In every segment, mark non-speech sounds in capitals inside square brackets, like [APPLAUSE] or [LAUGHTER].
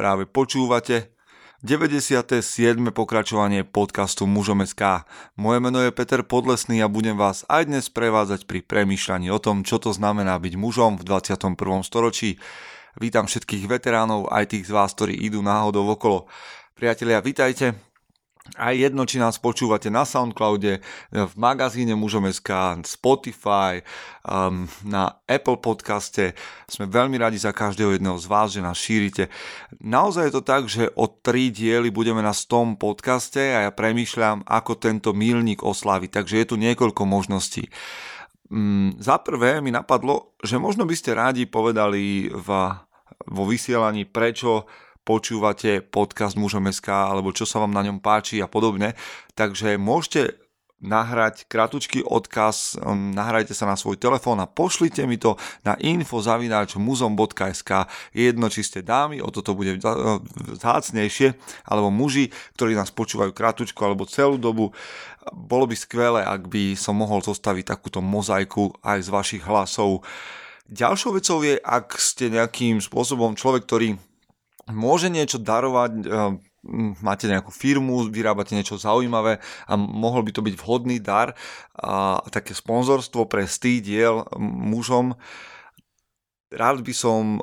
Práve počúvate 97. pokračovanie podcastu Mužom SK. Moje meno je Peter Podlesný a budem vás aj dnes prevádzať pri premýšľaní o tom, čo to znamená byť mužom v 21. storočí. Vítam všetkých veteránov, aj tých z vás, ktorí idú náhodou okolo. Priatelia, vítajte, aj jedno, či nás počúvate na Soundcloude, v magazíne Mužom.sk, Spotify, um, na Apple podcaste. Sme veľmi radi za každého jedného z vás, že nás šírite. Naozaj je to tak, že o tri diely budeme na 100 podcaste a ja premýšľam, ako tento mílnik osláviť, takže je tu niekoľko možností. Um, za prvé mi napadlo, že možno by ste rádi povedali v, vo vysielaní, prečo počúvate podcast Mužom.sk alebo čo sa vám na ňom páči a podobne. Takže môžete nahrať kratučký odkaz, um, nahrajte sa na svoj telefón a pošlite mi to na info.muzom.sk jedno, či ste dámy, o toto bude vzácnejšie, alebo muži, ktorí nás počúvajú kratučku alebo celú dobu. Bolo by skvelé, ak by som mohol zostaviť takúto mozaiku aj z vašich hlasov. Ďalšou vecou je, ak ste nejakým spôsobom človek, ktorý môže niečo darovať, eh, máte nejakú firmu, vyrábate niečo zaujímavé a mohol by to byť vhodný dar a také sponzorstvo pre stý diel mužom. Rád by som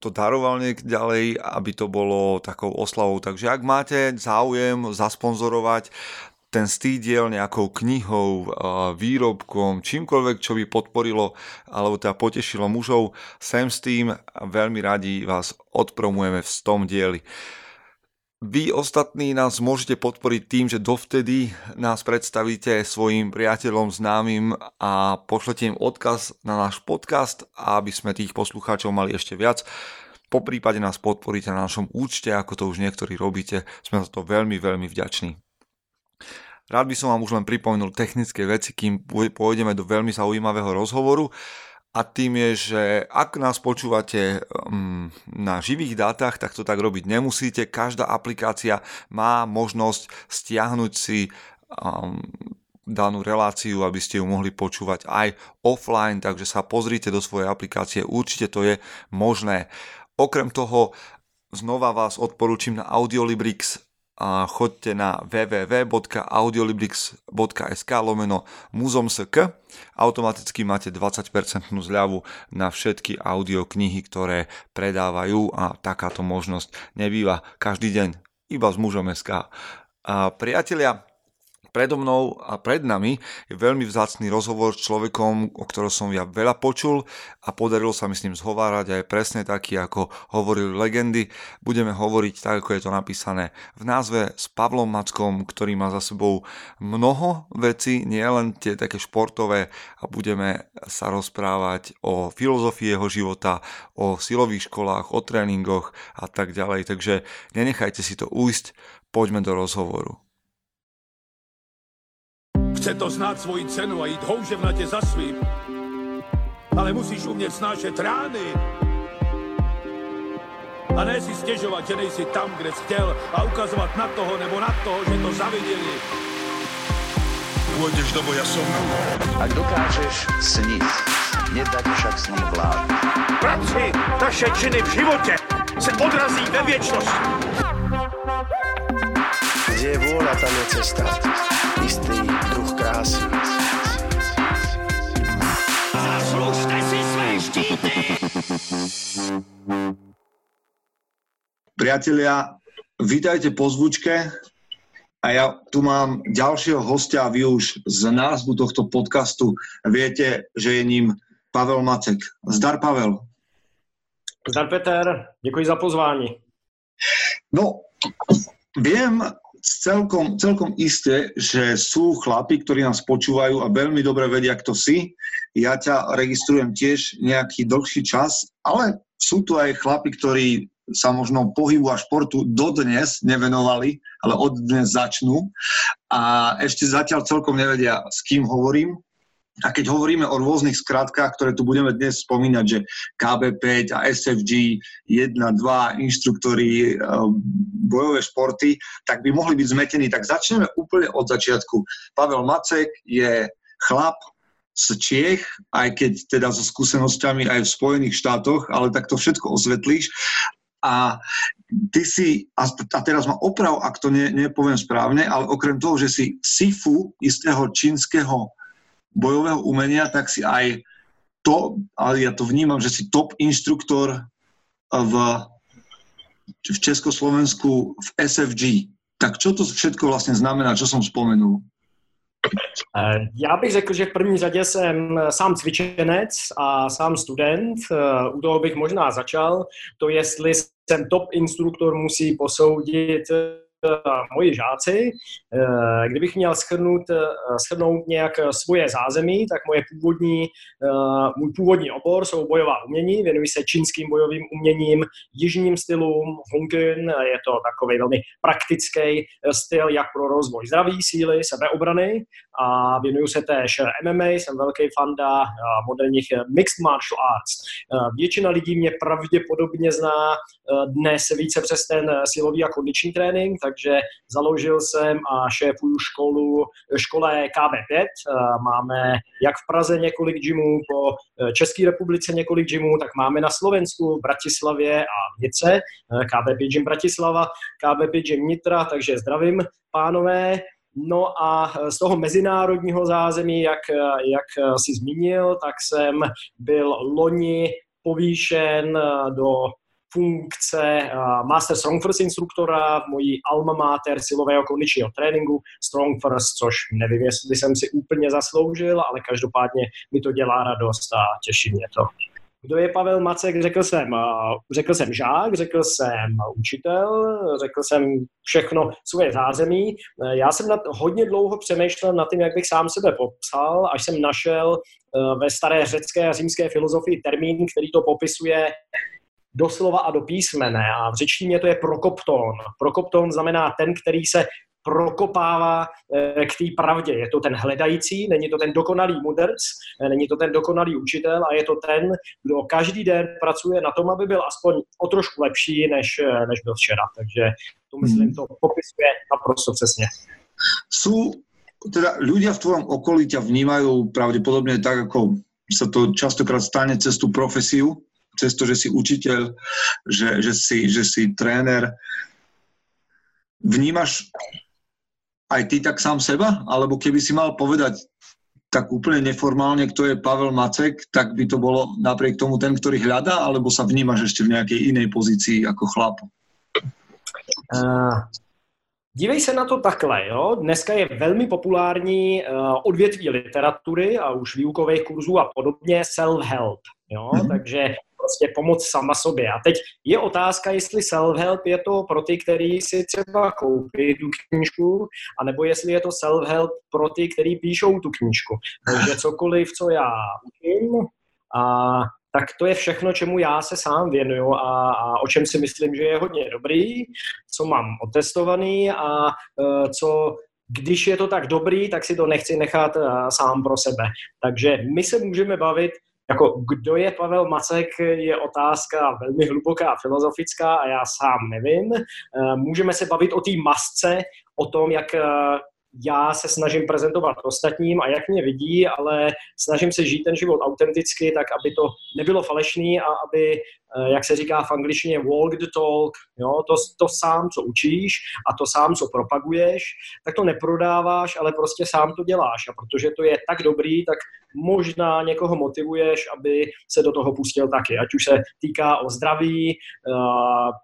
to daroval niekde ďalej, aby to bolo takou oslavou. Takže ak máte záujem zasponzorovať ten stýdiel nejakou knihou, výrobkom, čímkoľvek, čo by podporilo alebo teda potešilo mužov, sem s tým veľmi radi vás odpromujeme v tom dieli. Vy ostatní nás môžete podporiť tým, že dovtedy nás predstavíte svojim priateľom, známym a pošlete im odkaz na náš podcast, aby sme tých poslucháčov mali ešte viac. Po prípade nás podporíte na našom účte, ako to už niektorí robíte. Sme za to veľmi, veľmi vďační. Rád by som vám už len pripomenul technické veci, kým pôjdeme do veľmi zaujímavého rozhovoru. A tým je, že ak nás počúvate um, na živých dátach, tak to tak robiť nemusíte. Každá aplikácia má možnosť stiahnuť si um, danú reláciu, aby ste ju mohli počúvať aj offline, takže sa pozrite do svojej aplikácie, určite to je možné. Okrem toho znova vás odporúčam na Audiolibrix chodte na www.audiolibrix.sk lomeno muzomsk. Automaticky máte 20% zľavu na všetky audioknihy, ktoré predávajú a takáto možnosť nebýva každý deň iba s mužom SK. A priatelia, predo mnou a pred nami je veľmi vzácný rozhovor s človekom, o ktorom som ja veľa počul a podarilo sa mi s ním zhovárať a je presne taký, ako hovorili legendy. Budeme hovoriť tak, ako je to napísané v názve s Pavlom Mackom, ktorý má za sebou mnoho vecí, nie len tie také športové a budeme sa rozprávať o filozofii jeho života, o silových školách, o tréningoch a tak ďalej. Takže nenechajte si to ujsť, poďme do rozhovoru. Chce to znát svoji cenu a jít houževnatě za svým. Ale musíš umět snášet rány. A ne si stěžovat, že nejsi tam, kde jsi chtěl a ukazovat na toho nebo na toho, že to zaviděli. Pôjdeš do boja som. Ak dokážeš sniť, nedať však sním vlád. Práci, taše činy v životě se odrazí ve věčnosti. Kde je vôľa, tam je cesta. Istý druh krásy. Zaslužte si své štíty! Priatelia, vítajte po zvučke a ja tu mám ďalšieho hostia a vy už z názvu tohto podcastu viete, že je ním Pavel Macek. Zdar Pavel. Zdar Peter, děkuji za pozvání. No, viem celkom, celkom isté, že sú chlapi, ktorí nás počúvajú a veľmi dobre vedia, kto si. Ja ťa registrujem tiež nejaký dlhší čas, ale sú tu aj chlapi, ktorí sa možno pohybu a športu dodnes nevenovali, ale od dnes začnú a ešte zatiaľ celkom nevedia, s kým hovorím. A keď hovoríme o rôznych skratkách, ktoré tu budeme dnes spomínať, že KB5 a SFG, 1, 2, inštruktory, eh, bojové športy, tak by mohli byť zmetení. Tak začneme úplne od začiatku. Pavel Macek je chlap z Čiech, aj keď teda so skúsenosťami aj v Spojených štátoch, ale tak to všetko osvetlíš. A ty si, a, a teraz ma oprav, ak to ne, nepoviem správne, ale okrem toho, že si sifu istého čínskeho bojového umenia, tak si aj to, ale ja to vnímam, že si top inštruktor v, v Československu v SFG. Tak čo to všetko vlastně znamená, čo som spomenul? Eh, já bych řekl, že v první řadě jsem sám cvičenec a sám student. Eh, u toho bych možná začal. To, jestli jsem top instruktor, musí posoudit moji žáci. Eh, kdybych měl schrnout, eh, schrnout nějak svoje zázemí, tak moje původní, eh, můj původní obor jsou bojová umění, věnuji se čínským bojovým uměním, jižním stylům, Hongkong, je to takový velmi praktický styl jak pro rozvoj zdraví, síly, sebeobrany a věnuju se též MMA, jsem velký fanda moderních mixed martial arts. Většina lidí mě pravděpodobně zná dnes více přes ten silový a kondiční trénink, takže založil jsem a šéfuju školu, škole KB5. Máme jak v Praze několik gymů, po České republice několik gymů, tak máme na Slovensku, v Bratislavě a Nice, e, KB5 gym Bratislava, KB5 gym Nitra, takže zdravím pánové. No a z toho mezinárodního zázemí, jak, jak si zmínil, tak jsem byl loni povýšen do funkce Master Strong First instruktora v mojí alma mater silového kondičního tréninku Strong First, což nevím, jestli jsem si úplně zasloužil, ale každopádně mi to dělá radost a těší mě to. Kdo je Pavel Macek? Řekl jsem, řekl jsem žák, řekl jsem učitel, řekl jsem všechno svoje zázemí. Já jsem nad, hodně dlouho přemýšlel nad tím, jak bych sám sebe popsal, až jsem našel ve staré řecké a římské filozofii termín, který to popisuje doslova a do písmene. A v řečtině to je prokopton. Prokopton znamená ten, který se prokopává eh, k té pravdě. Je to ten hledající, není to ten dokonalý mudrc, eh, není to ten dokonalý učitel a je to ten, kdo každý den pracuje na tom, aby byl aspoň o trošku lepší, než, eh, než byl včera. Takže to myslím, hmm. to popisuje naprosto přesně. Sú, teda ľudia v tvojom okolí ťa vnímajú pravdepodobne tak, ako sa to častokrát stane cez tú profesiu, cez to, že si učiteľ, že, že, si, že si tréner. Vnímaš aj ty tak sám seba? Alebo keby si mal povedať tak úplne neformálne, kto je Pavel Macek, tak by to bolo napriek tomu ten, ktorý hľadá, alebo sa vnímaš ešte v nejakej inej pozícii ako chlap? Uh, dívej se na to takhle, jo. Dneska je velmi populární uh, odvětví literatury a už výukových kurzů a podobně self-help, jo. Mm-hmm. Takže prostě pomoc sama sobě. A teď je otázka, jestli self-help je to pro ty, kteří si třeba koupí tu knížku, anebo jestli je to self-help pro ty, kteří píšou tu knížku. Takže cokoliv, co já učím, a tak to je všechno, čemu já se sám věnuju a, a o čem si myslím, že je hodně dobrý, co mám otestovaný a uh, co když je to tak dobrý, tak si to nechci nechat uh, sám pro sebe. Takže my se můžeme bavit jako kdo je Pavel Macek, je otázka velmi hluboká a filozofická a já sám nevím. Eh, můžeme se bavit o té masce, o tom, jak eh, já se snažím prezentovat ostatním a jak mě vidí, ale snažím se žít ten život autenticky, tak aby to nebylo falešný a aby, jak se říká v angličtině, walk the talk, jo, to, to sám, co učíš a to sám, co propaguješ, tak to neprodáváš, ale prostě sám to děláš. A protože to je tak dobrý, tak možná někoho motivuješ, aby se do toho pustil taky, ať už se týká o zdraví,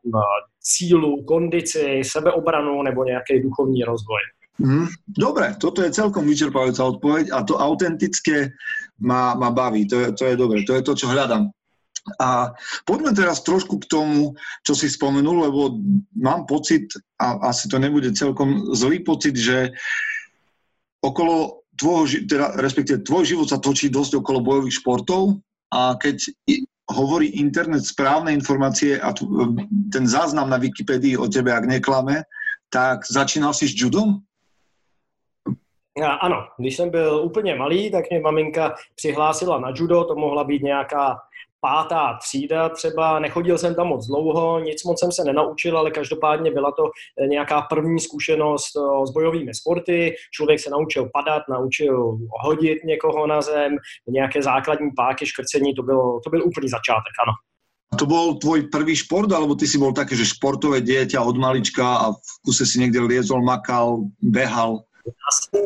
uh, sílu, kondici, sebeobranu nebo nějaký duchovní rozvoj. Mm, dobre, toto je celkom vyčerpávajúca odpoveď a to autentické ma baví, to je, to je dobre, to je to, čo hľadám. A poďme teraz trošku k tomu, čo si spomenul, lebo mám pocit, a asi to nebude celkom zlý pocit, že okolo tvojho, teda respektíve tvoj život sa točí dosť okolo bojových športov a keď hovorí internet správne informácie a ten záznam na Wikipedii o tebe, ak neklame, tak začínal si s judom? Ano, když jsem byl úplně malý, tak mě maminka přihlásila na judo, to mohla být nějaká pátá třída třeba, nechodil jsem tam moc dlouho, nic moc jsem se nenaučil, ale každopádně byla to eh, nějaká první zkušenost eh, s bojovými sporty, člověk se naučil padat, naučil hodit někoho na zem, nějaké základní páky, škrcení, to byl, to byl úplný začátek, ano. To bol tvoj prvý šport, alebo ty si bol také, že športové dieťa od malička a v kuse si niekde liezol, makal, behal? Já jsem,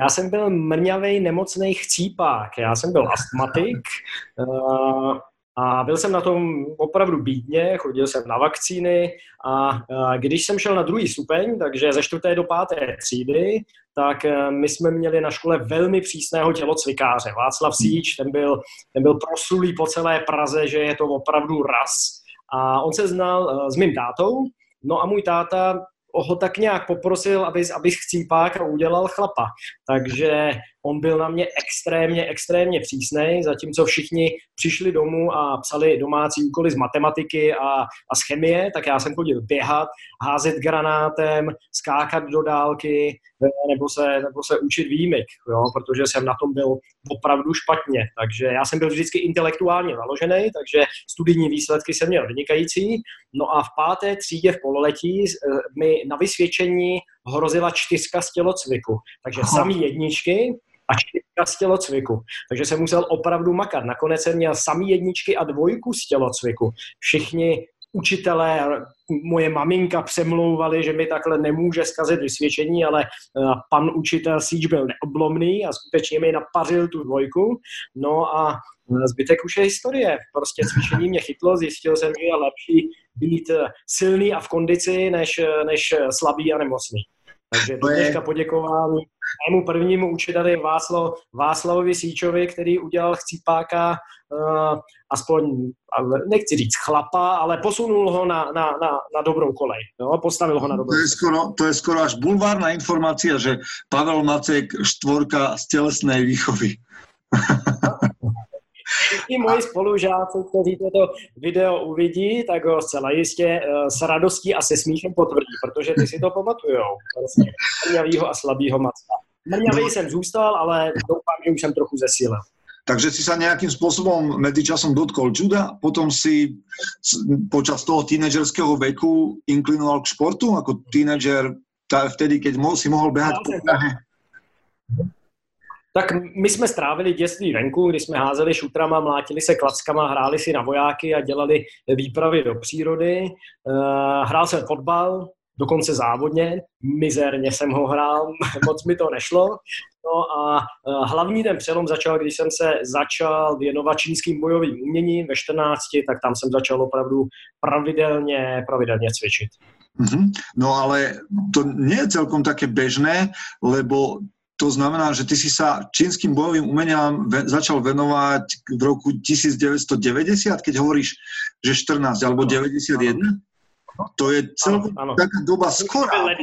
já jsem byl mrňavý nemocný chcípák. Já jsem byl astmatik. Uh, a byl jsem na tom opravdu bídně, chodil jsem na vakcíny a když jsem šel na druhý stupeň, takže ze čtvrté do páté třídy, tak e, my jsme měli na škole velmi přísného tělocvikáře. Václav Síč, ten byl, ten byl proslulý po celé Praze, že je to opravdu raz. A on se znal s mým tátou, no a můj táta ho tak nějak poprosil, aby, abych chcípák a udělal chlapa. Takže on byl na mě extrémně, extrémně přísný, zatímco všichni přišli domů a psali domácí úkoly z matematiky a, a z chemie, tak já jsem chodil běhat, házet granátem, skákat do dálky nebo se, nebo se učit výjimek, jo, protože jsem na tom byl opravdu špatně. Takže já jsem byl vždycky intelektuálně založený, takže studijní výsledky jsem měl vynikající. No a v páté třídě v pololetí eh, mi na vysvědčení hrozila čtyřka z tělocviku. Takže samý jedničky, a čtyřka z tělocviku. Takže jsem musel opravdu makat. Nakonec jsem měl samý jedničky a dvojku z tělocviku. Všichni učitelé, moje maminka přemlouvali, že mi takhle nemůže zkazit vysvědčení, ale eh, pan učitel Síč byl neoblomný a skutečně mi napařil tu dvojku. No a eh, zbytek už je historie. Prostě cvičení mě chytlo, zjistil jsem, že je lepší být eh, silný a v kondici, než, než slabý a nemocný. Takže do dneška poděkování mému prvnímu učiteli Václav, Václavovi Síčovi, který udělal chcípáka uh, aspoň, nechci říct chlapa, ale posunul ho na, na, na, na dobrou kolej. Jo? Postavil ho na dobrou to je, skoro, to je skoro až bulvárna informácia, že Pavel Macek štvorka z tělesné výchovy. I moji spolužáci, kteří toto video uvidí, tak ho zcela jistě uh, s radostí a se smíchem potvrdí, protože ty si to pamatujou. Vlastně mrňavýho a slabýho macka. Mrňavý no. jsem zůstal, ale doufám, že už jsem trochu zesílil. Takže si sa nejakým spôsobom medzičasom dotkol juda, potom si počas toho tínedžerského veku inklinoval k športu, ako tínedžer, vtedy, keď si mohol behať po tak my jsme strávili dětství venku, kdy jsme házeli šutrama, mlátili se klackama, hráli si na vojáky a dělali výpravy do přírody. Eh, hrál jsem fotbal, dokonce závodně, mizerně jsem ho hrál, [LAUGHS] moc mi to nešlo. No a eh, hlavní ten přelom začal, když jsem se začal věnovat čínským bojovým uměním ve 14, tak tam jsem začal opravdu pravidelně, pravidelně cvičit. Mm-hmm. No ale to nie je celkom také bežné, lebo to znamená, že ty si sa čínskym bojovým umeniam ve, začal venovať v roku 1990, keď hovoríš, že 14 alebo 91? To je celkom taká doba skorá.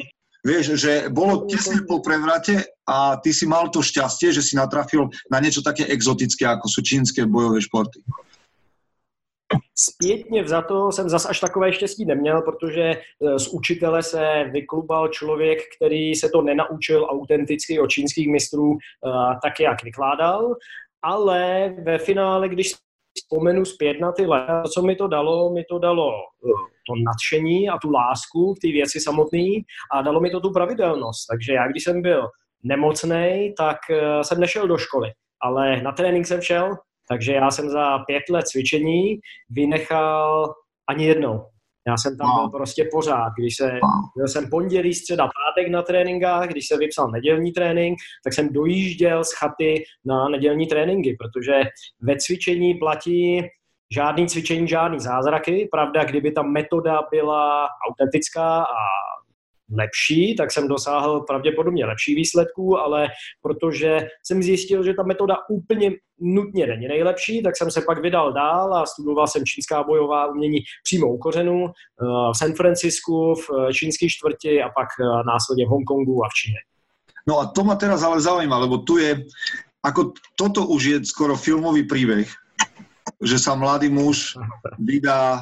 Vieš, že bolo tesne po prevrate a ty si mal to šťastie, že si natrafil na niečo také exotické, ako sú čínske bojové športy. Zpětně za to jsem zas až takové štěstí neměl, protože eh, z učitele se vyklubal člověk, který se to nenaučil autenticky od čínských mistrů eh, tak, jak vykládal, ale ve finále, když vzpomenu zpět na ty léta, co mi to dalo, mi to dalo eh, to nadšení a tu lásku k té věci samotné a dalo mi to tu pravidelnost. Takže já, když jsem byl nemocný, tak jsem nešel do školy, ale na trénink jsem šel, takže já jsem za pět let cvičení vynechal ani jednou. Já jsem tam byl prostě pořád. Když se, byl jsem pondělí, středa, pátek na tréninkách, když se vypsal nedělní trénink, tak jsem dojížděl z chaty na nedělní tréninky, protože ve cvičení platí žádný cvičení, žádný zázraky. Pravda, kdyby ta metoda byla autentická a lepší, tak jsem dosáhl pravděpodobně lepší výsledků, ale protože jsem zjistil, že ta metoda úplně nutně není nejlepší, tak jsem se pak vydal dál a studoval jsem čínská bojová umění přímo u kořenu eh, v San Francisku, v eh, čínské čtvrti a pak eh, následně v Hongkongu a v Číně. No a to ma teraz ale zaujíma, lebo tu je, ako toto už je skoro filmový príbeh, že sa mladý muž vydá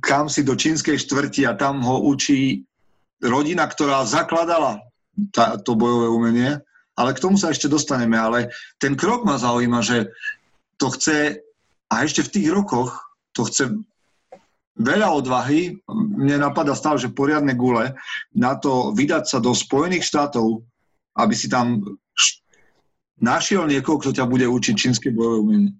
kam si do čínskej štvrti a tam ho učí rodina, ktorá zakladala tá, to bojové umenie, ale k tomu sa ešte dostaneme. Ale ten krok ma zaujíma, že to chce, a ešte v tých rokoch, to chce veľa odvahy, mne napadá stále, že poriadne gule, na to vydať sa do Spojených štátov, aby si tam našiel niekoho, kto ťa bude učiť čínske bojové umenie.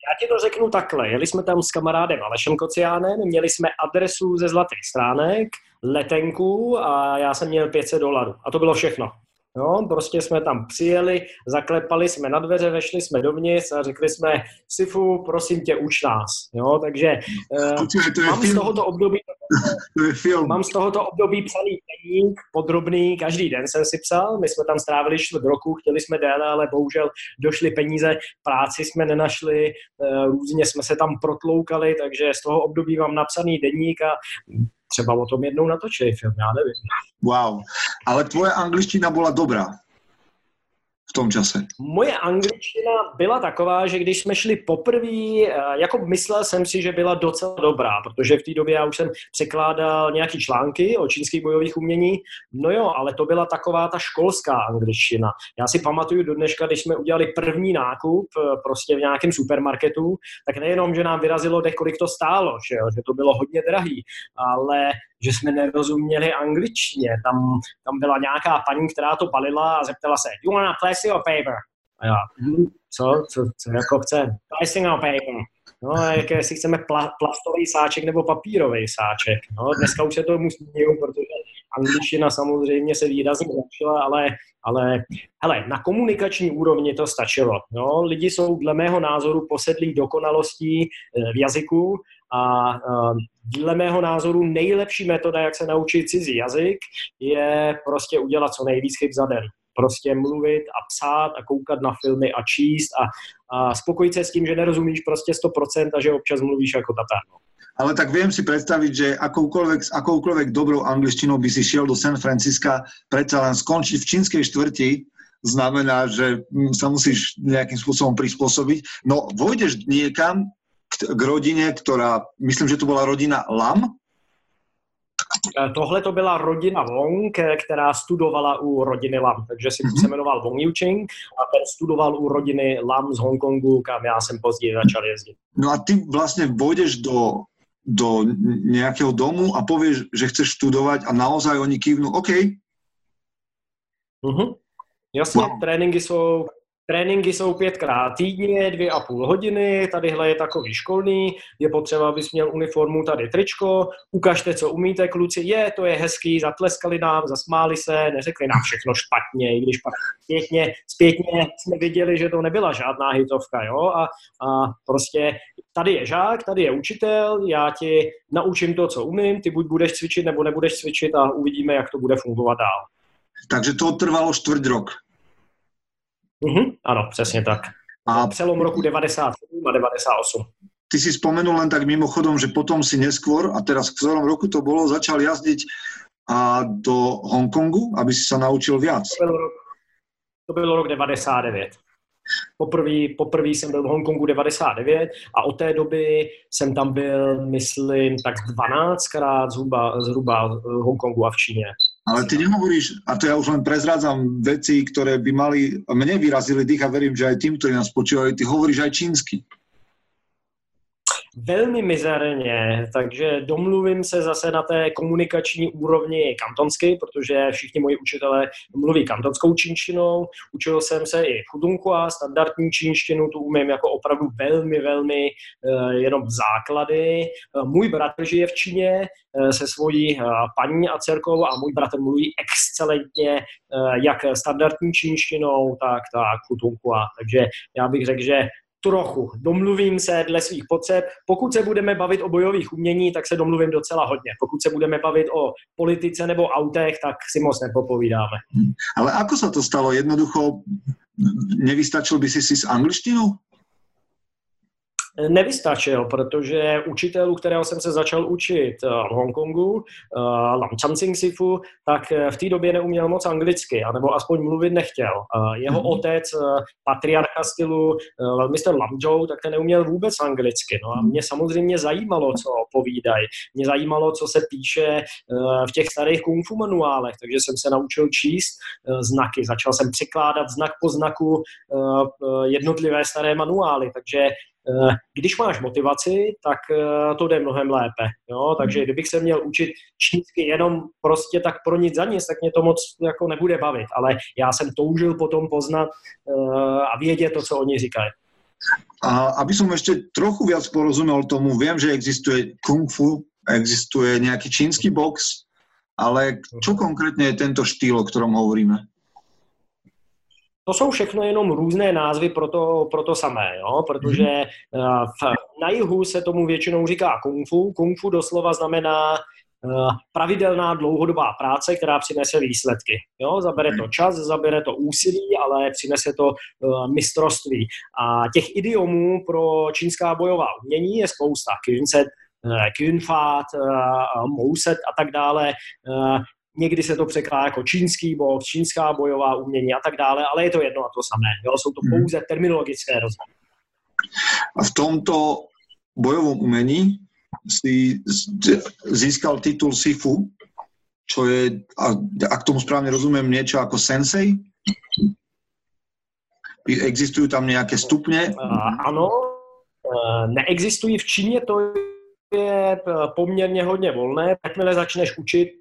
Já ti to řeknu takhle. Jeli jsme tam s kamarádem Alešem Kociánem, měli jsme adresu ze zlatých stránek, letenku a já jsem měl 500 dolarů. A to bylo všechno. Jo, prostě jsme tam přijeli, zaklepali jsme na dveře, vešli jsme dovnitř a řekli jsme, Sifu, prosím tě, uč nás. Jo, takže uh, mám z tohoto období [LAUGHS] Mám z tohoto období psaný deník, podrobný, každý den jsem si psal, my jsme tam strávili čtvrt roku, chtěli jsme déle, ale bohužel došly peníze, práci jsme nenašli, eh, různě jsme se tam protloukali, takže z toho období mám napsaný deník a třeba o tom jednou natočili film, já nevím. Wow, ale tvoje angličtina byla dobrá v tom čase? Moje angličtina byla taková, že když jsme šli poprvé, eh, jako myslel jsem si, že byla docela dobrá, protože v té době já už jsem překládal nějaký články o čínských bojových umění, no jo, ale to byla taková ta školská angličtina. Já si pamatuju do dneška, když jsme udělali první nákup eh, prostě v nějakém supermarketu, tak nejenom, že nám vyrazilo kolik to stálo, že, jo, že to bylo hodně drahý, ale že jsme nerozuměli angličtině. Tam, tam byla nějaká paní, která to balila a zeptala se, you want a plastic or paper? A já, hm, co, co, co jako chce? Plastic or paper. No, jak jestli chceme pla, plastový sáček nebo papírový sáček. No, dneska už se to musí protože angličtina samozřejmě se výrazně zlepšila, ale, ale hele, na komunikační úrovni to stačilo. No, lidi jsou dle mého názoru posedlí dokonalostí eh, v jazyku a uh, dle mého názoru nejlepší metoda, jak se naučit cizí jazyk, je prostě udělat co nejvíc chyb za den. Prostě mluvit a psát a koukat na filmy a číst a, a spokojit se s tím, že nerozumíš prostě 100% a že občas mluvíš jako tatár. Ale tak viem si predstaviť, že akoukoľvek, s akoukoľvek dobrou angličtinou by si šiel do San Francisca, predsa len skončiť v čínskej štvrti, znamená, že hm, sa musíš nejakým spôsobom prispôsobiť. No, vojdeš niekam, k rodine, která, myslím, že to byla rodina Lam? Eh, tohle to byla rodina Wong, eh, která studovala u rodiny Lam, takže si mm-hmm. se jmenoval Wong Yuching a ten studoval u rodiny Lam z Hongkongu, kam já jsem později začal jezdit. No a ty vlastně vojdeš do, do nějakého domu a pověš, že chceš studovat a naozaj oni kývnou, OK. Mm-hmm. Jasně, wow. tréninky jsou Tréninky jsou pětkrát týdně, dvě a půl hodiny, tadyhle je takový školný, je potřeba, abys měl uniformu, tady tričko, ukažte, co umíte, kluci, je, to je hezký, zatleskali nám, zasmáli se, neřekli nám všechno špatně, i když pak zpětně, zpětně jsme viděli, že to nebyla žádná hitovka, jo, a, a prostě tady je žák, tady je učitel, já ti naučím to, co umím, ty buď budeš cvičit, nebo nebudeš cvičit a uvidíme, jak to bude fungovat dál. Takže to trvalo čtvrt rok. Mm-hmm, ano, přesně tak. A přelom roku 97 a 98. Ty si spomenul len tak mimochodom, že potom si neskôr, a teraz v ktorom roku to bolo, začal jazdiť a do Hongkongu, aby si sa naučil viac. To byl rok, to byl rok 99. Poprvé, poprvé jsem byl v Hongkongu 99 a od té doby jsem tam byl, myslím, tak 12krát zhruba, zhruba v Hongkongu a v Číně. Ale ty nehovoríš, a to ja už len prezrádzam veci, ktoré by mali, mne vyrazili dých a verím, že aj tým, ktorí nás počúvajú, ty hovoríš aj čínsky. Velmi mizerně, takže domluvím se zase na té komunikační úrovni kantonsky, protože všichni moji učitelé mluví kantonskou čínštinou. Učil jsem se i a standardní čínštinu, tu umím jako opravdu velmi, velmi uh, jenom základy. Uh, můj bratr žije v Číně uh, se svojí paní a dcerkou a můj bratr mluví excelentně jak standardní čínštinou, tak, tak a Takže já bych řekl, že trochu. Domluvím se dle svých potřeb. Pokud se budeme bavit o bojových umění, tak se domluvím docela hodně. Pokud se budeme bavit o politice nebo autech, tak si moc nepopovídáme. Ale ako se to stalo? Jednoducho nevystačil by si si s angličtinou? Nevystačil, protože učitel, u kterého jsem se začal učit eh, v Hongkongu, eh, Lam Chansing Sifu, tak eh, v té době neuměl moc anglicky, anebo aspoň mluvit nechtěl. Jeho mm-hmm. otec, patriarcha stylu, Mr. Lam Zhou, tak ten neuměl vůbec anglicky. No a mě samozřejmě zajímalo, co povídají. Mě zajímalo, co se píše v těch starých kung fu manuálech, takže jsem se naučil číst znaky. Začal jsem překládat znak po znaku jednotlivé staré manuály, takže když máš motivaci, tak eh, to jde mnohem lépe. Jo? Takže hmm. kdybych se měl učit čínsky jenom prostě tak pro nic za nic, tak mě to moc jako nebude bavit. Ale já jsem toužil potom poznat eh, a vědět to, co oni říkají. A aby som ešte trochu viac porozumel tomu, viem, že existuje kung fu, existuje nejaký čínsky box, ale čo konkrétně je tento štýl, o ktorom hovoríme? To jsou všechno jenom různé názvy pro to, pro to samé, jo? protože uh, v, na jihu se tomu většinou říká kung fu. Kung fu doslova znamená uh, pravidelná dlouhodobá práce, která přinese výsledky. Jo? Zabere to čas, zabere to úsilí, ale přinese to uh, mistrovství. A těch idiomů pro čínská bojová umění je spousta. Künset, Künfat, Mouset a tak dále. Někdy se to překládá jako čínský box, čínská bojová umění a tak dále, ale je to jedno a to samé. Jo? Jsou to hmm. pouze terminologické rozdíly. A v tomto bojovém umění si získal titul Sifu, čo je, a, a k tomu správně rozumím, něco jako sensei? Existují tam nějaké stupně? Uh, ano, uh, neexistují v Číně, to je poměrně hodně volné. Jakmile začneš učit,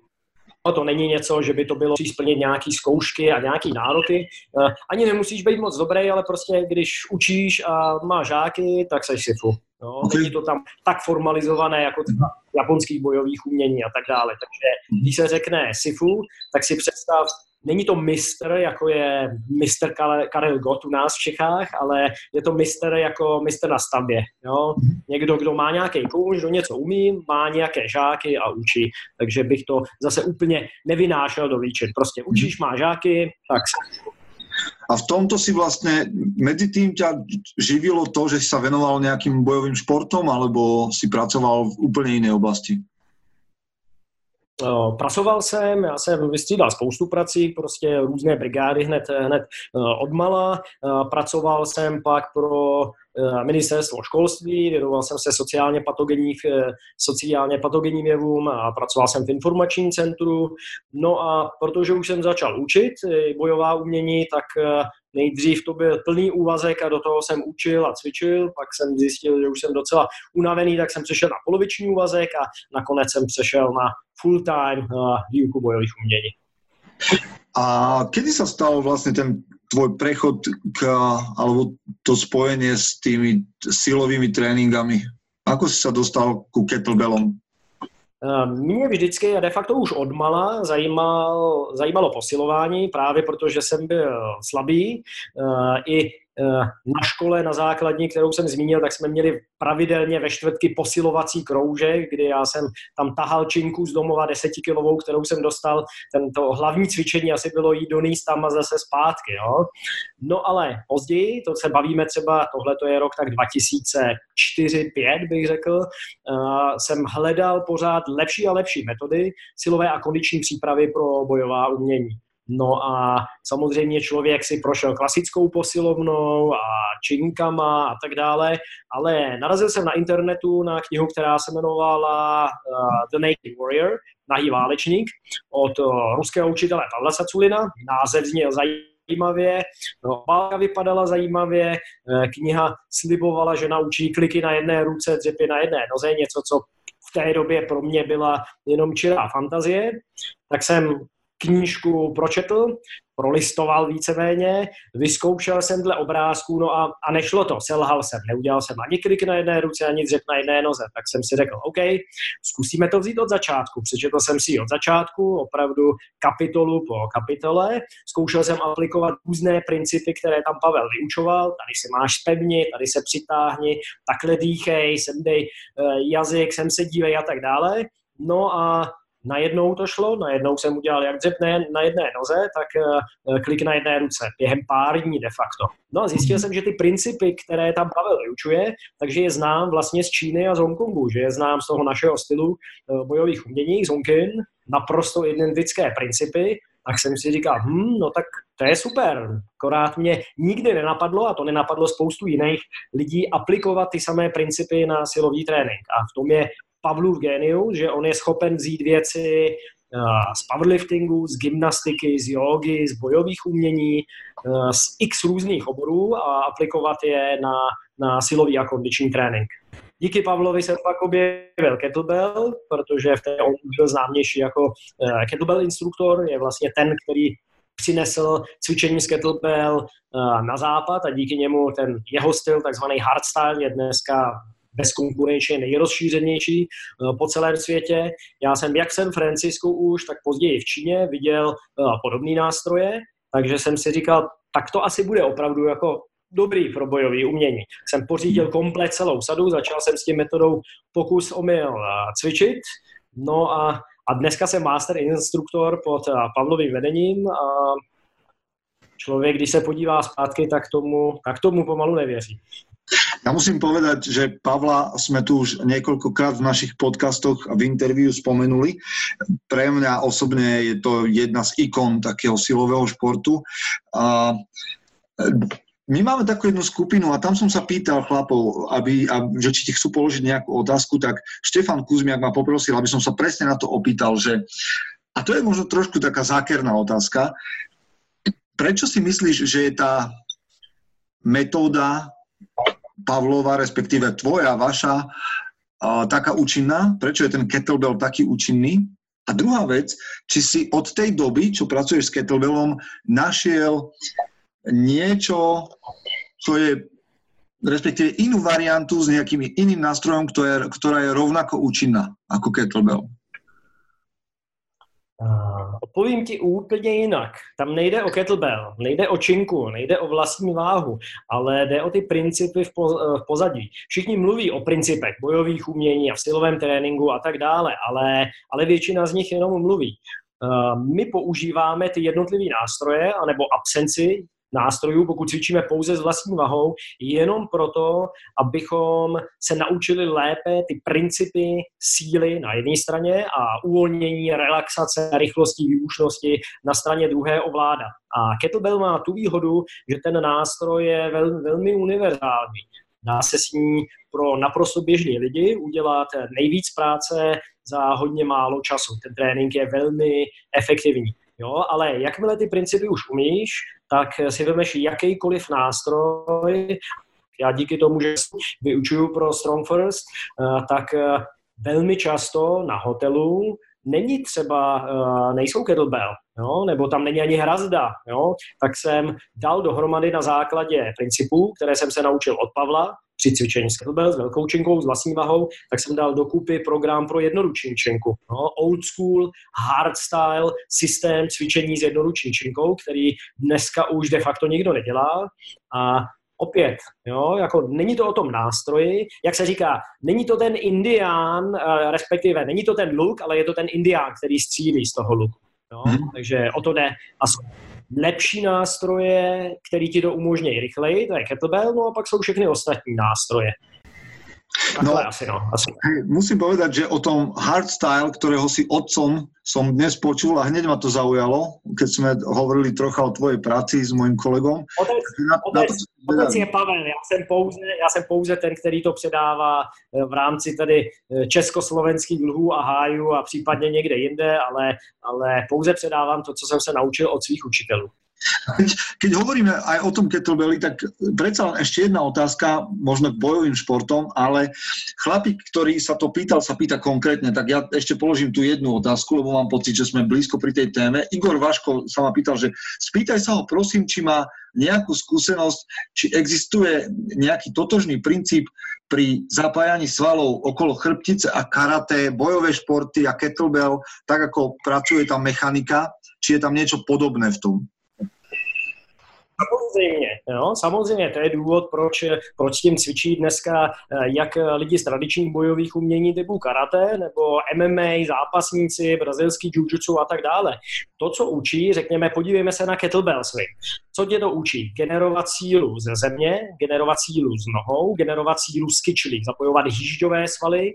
No, to není něco, že by to bylo splnit nějaký zkoušky a nějaký nároky. Eh, ani nemusíš být moc dobrý, ale prostě když učíš a máš žáky, tak seš sifu. No, okay. Není to tam tak formalizované jako třeba japonských bojových umění a tak dále. Takže když se řekne sifu, tak si představ Není to mistr, jako je mistr Karel Gott u nás v Čechách, ale je to mistr jako mistr na stavbě. Jo? Někdo, kdo má nějaký kouš, kdo něco umí, má nějaké žáky a učí. Takže bych to zase úplně nevynášel do výčet. Prostě učíš, má žáky, tak a v tomto si vlastne medzi tým ťa živilo to, že si sa venoval nejakým bojovým športom, alebo si pracoval v úplne inej oblasti? Pracoval jsem, já jsem vystřídal spoustu prací, prostě různé brigády hned, hned odmala. Pracoval jsem pak pro ministerstvo školství, věnoval jsem se sociálně patogenních, sociálně patogenním jevům a pracoval jsem v informačním centru. No a protože už jsem začal učit bojová umění, tak Nejdřív to byl plný úvazek a do toho jsem učil a cvičil, pak jsem zjistil, že už jsem docela unavený, tak jsem přešel na poloviční úvazek a nakonec jsem přešel na full-time uh, výuku bojových umění. A kedy sa stal vlastne ten tvoj prechod k, alebo to spojenie s tými silovými tréninkami? Ako si sa dostal ku kettlebellom? Mě vždycky a de facto už odmala zajímal, zajímalo posilování, právě protože jsem byl slabý. I Eh, na škole, na základní, kterou jsem zmínil, tak jsme měli pravidelně ve čtvrtky posilovací kroužek, kdy já jsem tam tahal činku z domova desetikilovou, kterou jsem dostal. Tento hlavní cvičení asi bylo jít do tam a zase zpátky. Jo? No ale později, to se bavíme třeba, tohle to je rok tak 2004-2005 bych řekl, uh, jsem hledal pořád lepší a lepší metody silové a kondiční přípravy pro bojová umění. No a samozřejmě člověk si prošel klasickou posilovnou a činkama a tak dále, ale narazil jsem na internetu na knihu, která se jmenovala uh, The Naked Warrior, Nahý válečník, od uh, ruského učitele Pavla Saculina. Název zněl zajímavě, no, bálka vypadala zajímavě, uh, kniha slibovala, že naučí kliky na jedné ruce, dřepy na jedné noze, něco, co v té době pro mě byla jenom čirá fantazie, tak jsem knížku pročetl, prolistoval víceméně, vyzkoušel jsem dle obrázků, no a, a nešlo to, selhal jsem, neudělal jsem ani klik na jedné ruce, ani dřep na jedné noze, tak jsem si řekl, OK, zkusíme to vzít od začátku, přečetl jsem si od začátku, opravdu kapitolu po kapitole, zkoušel jsem aplikovat různé principy, které tam Pavel vyučoval, tady se máš spevnit, tady se přitáhni, takhle dýchej, sem dej uh, jazyk, sem se dívej a tak dále, no a najednou to šlo, najednou jsem udělal jak dřepné na jedné noze, tak uh, klik na jedné ruce, během pár dní de facto. No a zjistil jsem, že ty principy, které tam Pavel vyučuje, takže je znám vlastně z Číny a z Hongkongu, že je znám z toho našeho stylu uh, bojových umění, z Hongkin, naprosto identické principy, tak jsem si říkal, hm, no tak to je super. Akorát mě nikdy nenapadlo, a to nenapadlo spoustu jiných lidí, aplikovat ty samé principy na silový trénink. A v tom je Pavlův genius, že on je schopen vzít věci uh, z powerliftingu, z gymnastiky, z jogy, z bojových umění, uh, z x různých oborů a aplikovat je na, na silový a kondiční trénink. Díky Pavlovi jsem pak objevil kettlebell, protože v té on byl známější jako uh, kettlebell instruktor, je vlastně ten, který přinesl cvičení z kettlebell na západ a díky němu ten jeho styl, takzvaný hardstyle, je dneska bezkonkurenčně nejrozšířenější po celém světě. Já jsem jak v San Francisku už, tak později v Číně viděl podobné nástroje, takže jsem si říkal, tak to asi bude opravdu jako dobrý pro bojové umění. Jsem pořídil komplet celou sadu, začal jsem s tím metodou pokus omyl cvičit, no a, a dneska jsem master instruktor pod Pavlovým vedením a člověk, když se podívá zpátky, tak tomu, tak tomu pomalu nevěří. Ja musím povedať, že Pavla sme tu už niekoľkokrát v našich podcastoch a v interviu spomenuli. Pre mňa osobne je to jedna z ikon takého silového športu. A my máme takú jednu skupinu a tam som sa pýtal chlapov, aby, aby, že či ti chcú položiť nejakú otázku, tak Štefan Kuzmiak ma poprosil, aby som sa presne na to opýtal, že a to je možno trošku taká zákerná otázka. Prečo si myslíš, že je tá metóda Pavlova, respektíve tvoja, vaša, uh, taká účinná? Prečo je ten kettlebell taký účinný? A druhá vec, či si od tej doby, čo pracuješ s kettlebellom, našiel niečo, čo je respektíve inú variantu s nejakým iným nástrojom, je, ktorá je rovnako účinná ako kettlebell. Odpovím ti úplně jinak. Tam nejde o kettlebell, nejde o činku, nejde o vlastní váhu, ale jde o ty principy v, v pozadí. Všichni mluví o principech bojových umění a v silovém tréninku a tak dále, ale, ale většina z nich jenom mluví. Uh, my používáme ty jednotlivé nástroje anebo absenci nástrojů, pokud cvičíme pouze s vlastní vahou, jenom proto, abychom se naučili lépe ty principy síly na jedné straně a uvolnění, relaxace, rychlosti, výbušnosti na straně druhé ovládat. A kettlebell má tu výhodu, že ten nástroj je vel, velmi univerzální. Dá se s ní pro naprosto běžní lidi udělat nejvíc práce za hodně málo času. Ten trénink je velmi efektivní. Jo, ale jakmile ty principy už umíš, tak si vemeš jakýkoliv nástroj, já díky tomu, že vyučuju pro Strong First, eh, tak eh, velmi často na hotelu není třeba, eh, nejsou kettlebell, jo, nebo tam není ani hrazda, jo, tak jsem dal dohromady na základě principů, které jsem se naučil od Pavla, při cvičení s kettlebell, s velkou činkou, s vlastní vahou, tak jsem dal dokupy program pro jednoruční činku. No, old school, hard style, systém cvičení s jednoruční činkou, který dneska už de facto nikdo nedělá. A opět, jo, jako není to o tom nástroji, jak se říká, není to ten indián, eh, respektive není to ten luk, ale je to ten indián, který střílí z toho luku. Jo? Hmm. Takže o to jde. A lepší nástroje, které ti to umožňují rychleji, to je kettlebell, no a pak jsou všechny ostatní nástroje. No, asi, no, asi. Musím povedať, že o tom hardstyle, ktorého si otcom som dnes počul a hneď ma to zaujalo, keď sme hovorili trocha o tvojej práci s mojím kolegom. Otec, na, otec, na to, otec je Pavel, já jsem, pouze, já jsem pouze ten, který to předává eh, v rámci tady eh, československých dluhů a hájů a případně někde jinde, ale, ale pouze předávám to, co jsem se naučil od svých učitelů. Keď, keď hovoríme aj o tom kettlebelli, tak predsa len ešte jedna otázka, možno k bojovým športom, ale chlapík, ktorý sa to pýtal, sa pýta konkrétne, tak ja ešte položím tu jednu otázku, lebo mám pocit, že sme blízko pri tej téme. Igor Vaško sa ma pýtal, že spýtaj sa ho prosím, či má nejakú skúsenosť, či existuje nejaký totožný princíp pri zapájaní svalov okolo chrbtice a karate, bojové športy a kettlebell, tak ako pracuje tam mechanika, či je tam niečo podobné v tom? Samozřejmě, jo, samozřejmě, to je důvod, proč, proč tím cvičí dneska eh, jak lidi z tradičních bojových umění typu karate, nebo MMA, zápasníci, brazilský jiu a tak dále. To, co učí, řekněme, podívejme se na kettlebell swing. Co tě to učí? Generovat sílu ze země, generovat sílu z nohou, generovat sílu z kyčlí, zapojovat hýžďové svaly,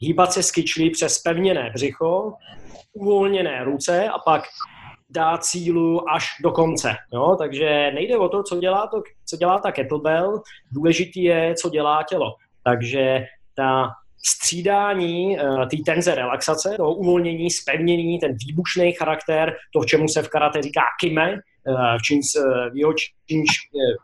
hýbat se z kyčlí přes pevněné břicho, uvolněné ruce a pak dát sílu až do konce. Jo? Takže nejde o to, co dělá, to, co dělá ta kettlebell, důležitý je, co dělá tělo. Takže ta střídání uh, té tenze relaxace, toho uvolnění, spevnění, ten výbušný charakter, to, čemu se v karate říká kime, uh, v, čínc, uh, v jeho čínč,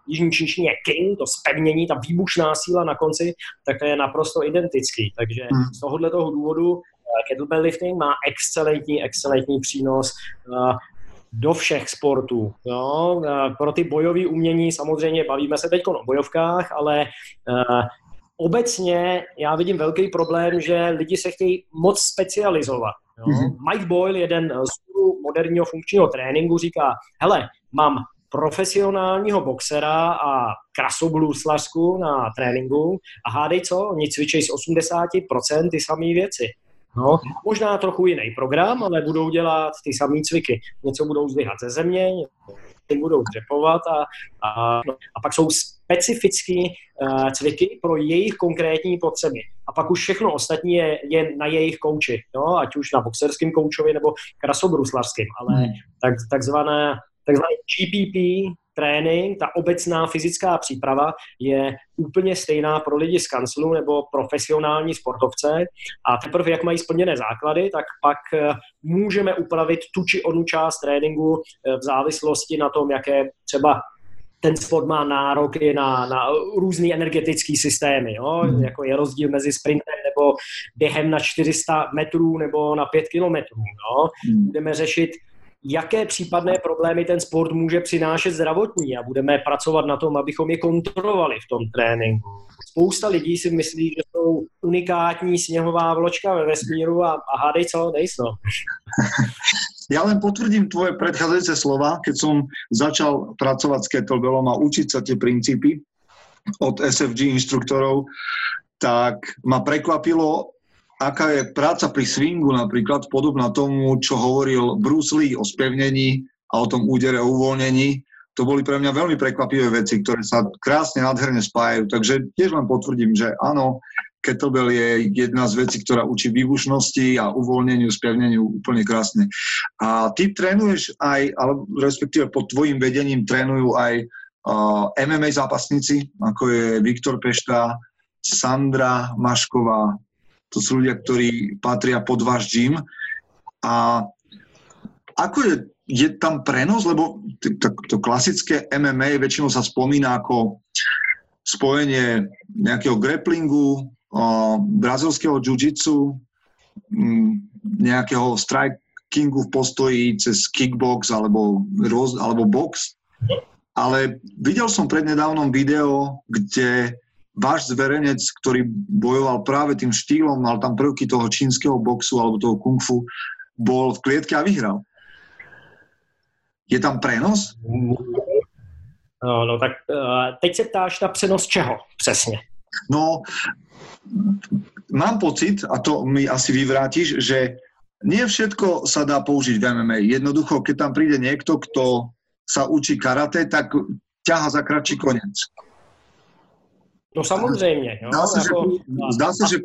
jižní čínštině king, to spevnění, ta výbušná síla na konci, tak to je naprosto identický. Takže hmm. z tohohle toho důvodu kettlebell lifting má excelentní, excelentní přínos do všech sportů. Jo? Pro ty bojové umění samozřejmě bavíme se teď o bojovkách, ale uh, obecně já vidím velký problém, že lidi se chtějí moc specializovat. Jo? Mm-hmm. Mike Boyle, jeden z moderního funkčního tréninku, říká, hele, mám profesionálního boxera a krasobluslařku na tréninku a hádej co, oni cvičí z 80% ty samé věci. No, možná trochu jiný program, ale budou dělat ty samé cviky. Něco budou zdvihat ze země, něco budou dřepovat a, a, a pak jsou specifické uh, cviky pro jejich konkrétní potřeby. A pak už všechno ostatní je, je na jejich kouči, no, ať už na boxerském koučovi nebo krasobruslařském, ale hmm. tak, takzvané, takzvané GPP trénink, ta obecná fyzická příprava je úplně stejná pro lidi z kanclu nebo profesionální sportovce a teprve jak mají splněné základy, tak pak eh, můžeme upravit tu či onu část tréninku eh, v závislosti na tom, jaké třeba ten sport má nároky na, na různé energetické systémy. Jo? Hmm. Jako je rozdíl mezi sprintem nebo během na 400 metrů nebo na 5 kilometrů. Jo? Hmm. Budeme řešit jaké případné problémy ten sport může přinášet zdravotní a budeme pracovat na tom, abychom je kontrolovali v tom tréninku. Spousta lidí si myslí, že jsou unikátní sněhová vločka ve vesmíru a, a hádej co, nejsou. [LAUGHS] Ja len potvrdím tvoje predchádzajúce slova, keď som začal pracovať s kettlebellom a učiť sa tie princípy od SFG inštruktorov, tak ma prekvapilo, aká je práca pri swingu napríklad podobná tomu, čo hovoril Bruce Lee o spevnení a o tom údere o uvoľnení. To boli pre mňa veľmi prekvapivé veci, ktoré sa krásne, nádherne spájajú. Takže tiež len potvrdím, že áno, kettlebell je jedna z vecí, ktorá učí výbušnosti a uvoľneniu, spevneniu úplne krásne. A ty trénuješ aj, ale respektíve pod tvojim vedením trénujú aj uh, MMA zápasníci, ako je Viktor Pešta, Sandra Mašková, to sú ľudia, ktorí patria pod váš gym. A ako je, je tam prenos, lebo to, klasické MMA väčšinou sa spomína ako spojenie nejakého grapplingu, brazilského jiu-jitsu, nejakého strikingu v postoji cez kickbox alebo, roz, alebo box. Ale videl som prednedávnom video, kde váš zverenec, ktorý bojoval práve tým štýlom, mal tam prvky toho čínskeho boxu alebo toho kung fu, bol v klietke a vyhral. Je tam prenos? No, no tak uh, teď se ptáš na přenos čeho přesně? No, mám pocit, a to mi asi vyvrátiš, že nie všetko sa dá použiť v MMA. Jednoducho, keď tam príde niekto, kto sa učí karate, tak ťaha za kratší koniec. No samozřejmě. Jo? Zdá se, jako, že, zdá se, že...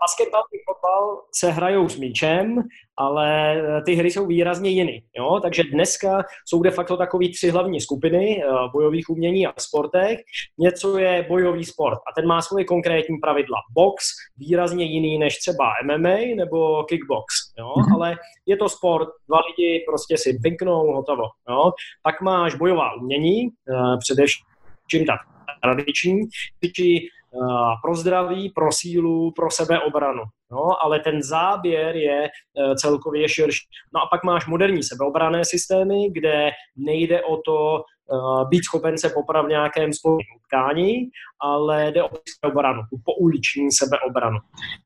Basketbal a fotbal se hrajou s míčem, ale eh, ty hry jsou výrazně jiné. Takže dneska jsou de facto takové tři hlavní skupiny eh, bojových umění a sportech. Něco je bojový sport a ten má svoje konkrétní pravidla. Box výrazně jiný než třeba MMA nebo kickbox. Jo? Mm-hmm. Ale je to sport, dva lidi prostě si pinknou, hotovo. Jo? Pak máš bojová umění, eh, především ta tradiční, cvičí uh, pro zdraví, pro sílu, pro sebeobranu. No, ale ten záběr je uh, celkově širší. No a pak máš moderní sebeobrané systémy, kde nejde o to uh, být schopen se popravit v nějakém společném utkání, ale jde o sebeobranu, tu pouliční sebeobranu.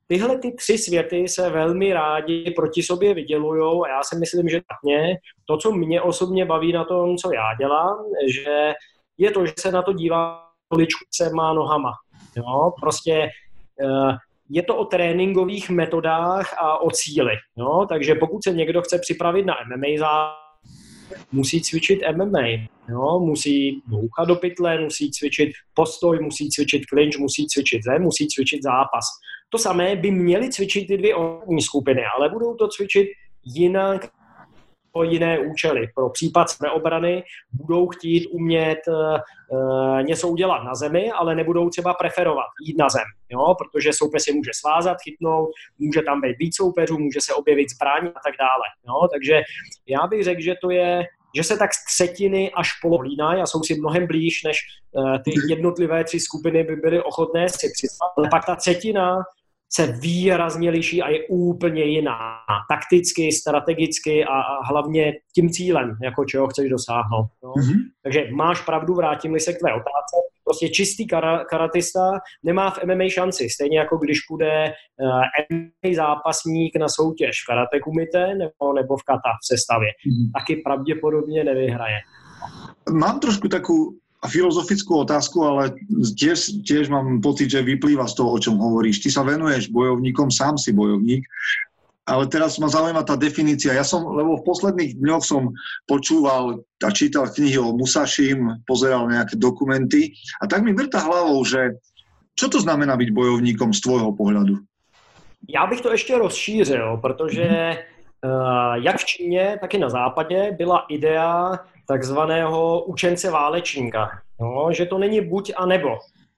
Tyhle ty tři světy se velmi rádi proti sobě vydělují a já si myslím, že mě to, co mě osobně baví na tom, co já dělám, že je to, že se na to dívám má nohama. Jo? Prostě uh, je to o tréninkových metodách a o cíli. Jo? Takže pokud se někdo chce připravit na MMA musí cvičit MMA. Jo? Musí bouchat do pytle, musí cvičit postoj, musí cvičit clinch, musí cvičit zem, musí cvičit zápas. To samé by měly cvičit ty dvě skupiny, ale budou to cvičit jinak jiné účely. Pro případ sebeobrany budou chtít umět uh, něco udělat na zemi, ale nebudou třeba preferovat jít na zem, jo? protože soupeř si může svázat, chytnout, může tam být víc soupeřů, může se objevit zbraň a tak dále. Jo? Takže já bych řekl, že to je že se tak třetiny až polovlínají a jsou si mnohem blíž, než uh, ty jednotlivé tři skupiny by byly ochotné si přizvat. Ale pak ta třetina se výrazně liší a je úplně jiná. Takticky, strategicky a, a hlavně tím cílem, jako čeho chceš dosáhnout. No. Mm-hmm. Takže máš pravdu, vrátím se k tvé otázce. Prostě čistý kara, karatista nemá v MMA šanci. Stejně jako když půjde uh, MMA zápasník na soutěž v karate kumite nebo, nebo v kata v sestavě, mm-hmm. taky pravděpodobně nevyhraje. Mám trošku takú filozofickú otázku, ale tiež, tiež mám pocit, že vyplýva z toho, o čom hovoríš. Ty sa venuješ bojovníkom, sám si bojovník, ale teraz ma zaujíma tá definícia. Ja som, lebo v posledných dňoch som počúval a čítal knihy o Musašim, pozeral nejaké dokumenty a tak mi vrta hlavou, že čo to znamená byť bojovníkom z tvojho pohľadu? Já bych to ještě rozšířil, protože uh, jak v Číně, tak i na západě byla idea takzvaného učence válečníka. No, že to není buď a nebo.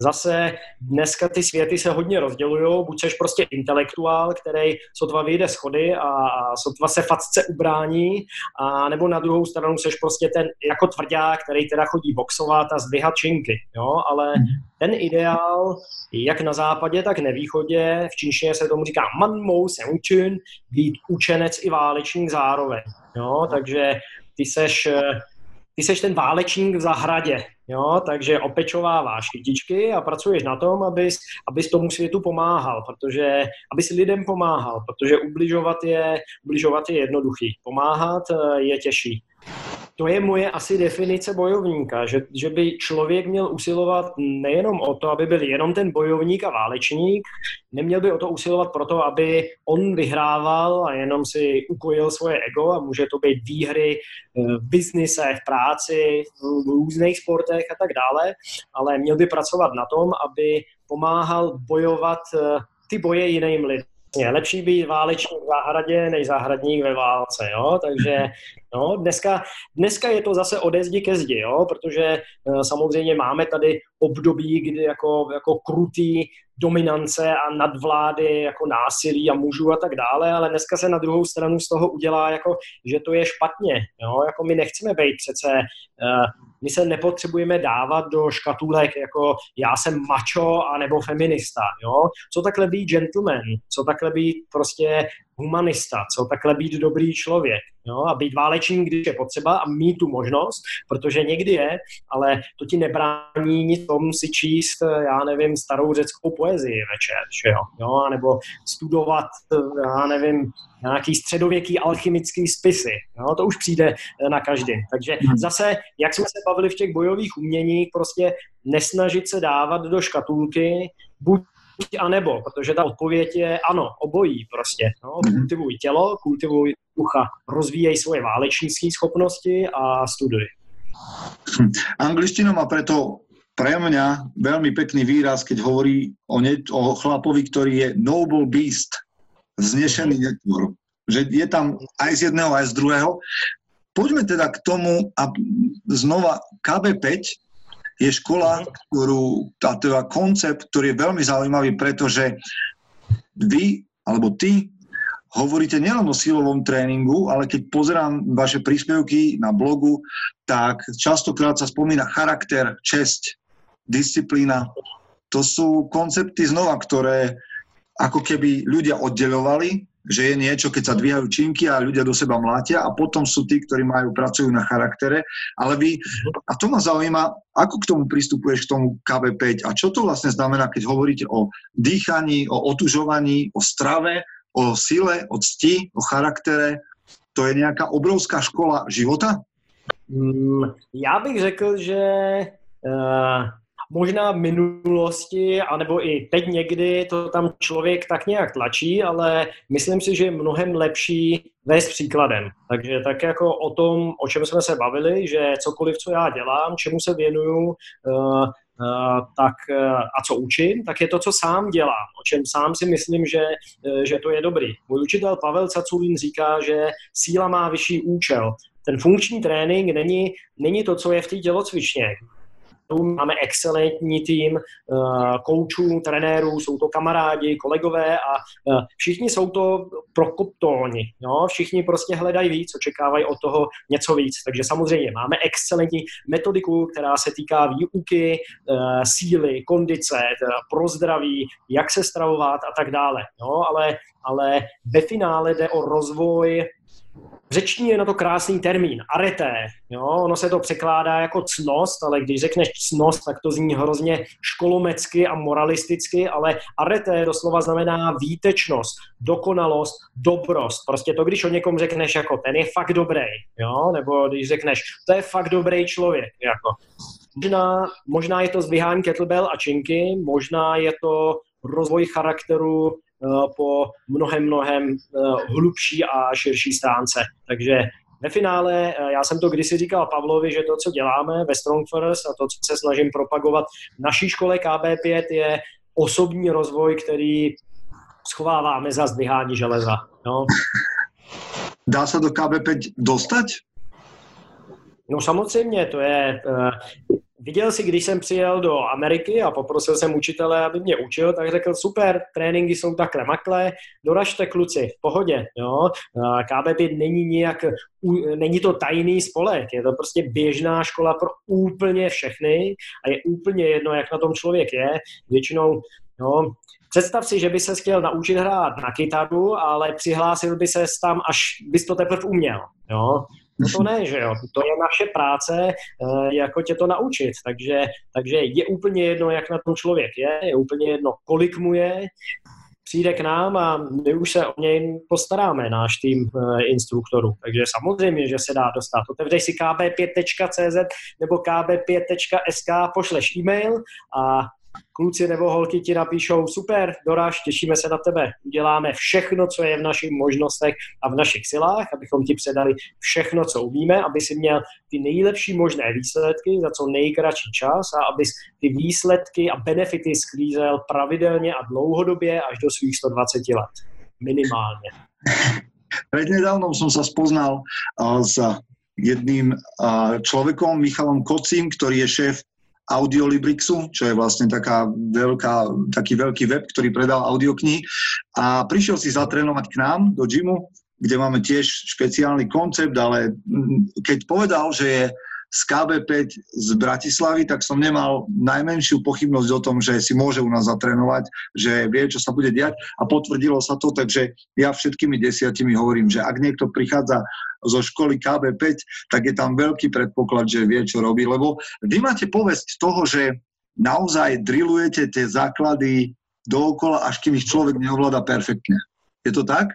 Zase dneska ty světy se hodně rozdělují, buď seš prostě intelektuál, který sotva vyjde schody a sotva se facce ubrání, a nebo na druhou stranu seš prostě ten jako tvrdák, který teda chodí boxovat a zdvihat činky, jo, ale mhm. ten ideál, jak na západě, tak na východě, v čínštině se tomu říká man mou se učin, být učenec i válečník zároveň, jo, takže ty seš ty seš ten válečník v zahradě, jo, takže opečováváš kytičky a pracuješ na tom, abys, abys tomu světu pomáhal, protože, abys lidem pomáhal, protože ubližovat je, ubližovat je jednoduchý, pomáhat eh, je těžší to je moje asi definice bojovníka, že, že by člověk měl usilovat nejenom o to, aby byl jenom ten bojovník a válečník, neměl by o to usilovat proto, aby on vyhrával a jenom si ukojil svoje ego a může to být výhry v biznise, v práci, v různých sportech a tak dále, ale měl by pracovat na tom, aby pomáhal bojovat eh, ty boje jiným lidem. Jasně, lepší být válečník v zahradě, než zahradník ve válce, jo, takže no, dneska, dneska je to zase ode zdi ke zdi, jo, protože uh, samozřejmě máme tady období, kdy jako, jako krutý dominance a nadvlády jako násilí a mužů a tak dále, ale dneska se na druhou stranu z toho udělá, jako, že to je špatně. Jo? Jako my nechceme být přece, uh, my se nepotřebujeme dávat do škatulek jako já jsem macho a nebo feminista. Jo? Co takhle být gentleman? Co takhle být prostě humanista, co takhle být dobrý člověk, jo, a být válečný, když je potřeba a mít tu možnost, protože někdy je, ale to ti nebrání nic tom si číst, já nevím, starou řeckou poezii večer, že jo, jo, nebo studovat, já nevím, nějaký středověký alchymický spisy. Jo, to už přijde na každý. Takže hmm. zase, jak jsme se bavili v těch bojových uměních, prostě nesnažit se dávat do škatulky, buď a nebo, protože ta odpověď je ano, obojí prostě. No, mhm. kultivuj tělo, kultivuj ucha, rozvíjej svoje válečnické schopnosti a studuj. Hm. Angličtina má preto pre mňa veľmi pekný výraz, keď hovorí o, ne, o chlapovi, ktorý je noble beast, mhm. netvor. Že je tam aj z jedného, aj z druhého. Poďme teda k tomu a znova KB5 je škola, ktorú, a to je koncept, ktorý je veľmi zaujímavý, pretože vy, alebo ty, hovoríte nielen o silovom tréningu, ale keď pozerám vaše príspevky na blogu, tak častokrát sa spomína charakter, česť, disciplína. To sú koncepty znova, ktoré ako keby ľudia oddelovali že je niečo, keď sa dvíhajú činky a ľudia do seba mlátia a potom sú tí, ktorí majú, pracujú na charaktere. Ale vy, a to ma zaujíma, ako k tomu pristupuješ k tomu KB5 a čo to vlastne znamená, keď hovoríte o dýchaní, o otužovaní, o strave, o sile, o cti, o charaktere. To je nějaká obrovská škola života? Mm, já bych řekl, že uh možná v minulosti, anebo i teď někdy to tam člověk tak nějak tlačí, ale myslím si, že je mnohem lepší vést příkladem. Takže tak jako o tom, o čem jsme se bavili, že cokoliv, co já dělám, čemu se věnuju, uh, Uh, tak, uh, a co učím, tak je to, co sám dělám, o čem sám si myslím, že, že to je dobrý. Můj učitel Pavel Caculín říká, že síla má vyšší účel. Ten funkční trénink není, není to, co je v té tělocvičně máme excelentní tým uh, koučů, trenérů, jsou to kamarádi, kolegové a uh, všichni jsou to prokoptóni. No? Všichni prostě hledají víc, očekávají od toho něco víc. Takže samozřejmě máme excelentní metodiku, která se týká výuky, uh, síly, kondice, pro zdraví, jak se stravovat a tak dále. No? Ale, ale ve finále jde o rozvoj řečtině je na to krásný termín, areté. Jo? Ono se to překládá jako cnost, ale když řekneš cnost, tak to zní hrozně školomecky a moralisticky, ale areté doslova znamená výtečnost, dokonalost, dobrost. Prostě to, když o někom řekneš jako ten je fakt dobrý, jo? nebo když řekneš, to je fakt dobrý člověk. Jako. Možná, možná je to zdvihání kettlebell a činky, možná je to rozvoj charakteru po mnohem, mnohem eh, hlubší a širší stránce. Takže ve finále, eh, já jsem to kdysi říkal Pavlovi, že to, co děláme ve Strong First a to, co se snažím propagovat v naší škole KB5, je osobní rozvoj, který schováváme za zdvihání železa. No. [LAUGHS] Dá se do KB5 dostat? No samozřejmě, to je, Viděl si, když jsem přijel do Ameriky a poprosil jsem učitele, aby mě učil, tak řekl, super, tréninky jsou takhle makle, doražte kluci, v pohodě, jo. KB5 není nějak, není to tajný spolek, je to prostě běžná škola pro úplně všechny a je úplně jedno, jak na tom člověk je. Většinou, jo, Představ si, že by se chtěl naučit hrát na kytaru, ale přihlásil by se tam, až bys to teprve uměl. Jo? No to ne, že jo. To je naše práce, eh, jako tě to naučit. Takže, takže je úplně jedno, jak na tom člověk je, je úplně jedno, kolik mu je, přijde k nám a my už se o něj postaráme, náš tým e, instruktorů. Takže samozřejmě, že se dá dostat. Otevřeš si kb5.cz nebo kb5.sk, pošleš e-mail a kluci nebo holky ti napíšou, super, doráž, těšíme se na tebe, uděláme všechno, co je v našich možnostech a v našich silách, abychom ti předali všechno, co umíme, aby si měl ty nejlepší možné výsledky za co nejkratší čas a aby ty výsledky a benefity sklízel pravidelně a dlouhodobě až do svých 120 let. Minimálně. [LAUGHS] Prednedávnom som sa spoznal s jedným človekom, Michalom Kocím, ktorý je šéf Audiolibrixu, čo je vlastne taká veľká, taký veľký web, ktorý predal audioknihy a prišiel si zatrénovať k nám do gymu, kde máme tiež špeciálny koncept, ale mm, keď povedal, že je z KB5 z Bratislavy, tak som nemal najmenšiu pochybnosť o tom, že si môže u nás zatrénovať, že vie, čo sa bude diať a potvrdilo sa to, takže ja všetkými desiatimi hovorím, že ak niekto prichádza zo školy KB5, tak je tam veľký predpoklad, že vie, čo robí, lebo vy máte povesť toho, že naozaj drillujete tie základy dookola, až kým ich človek neovláda perfektne. Je to tak?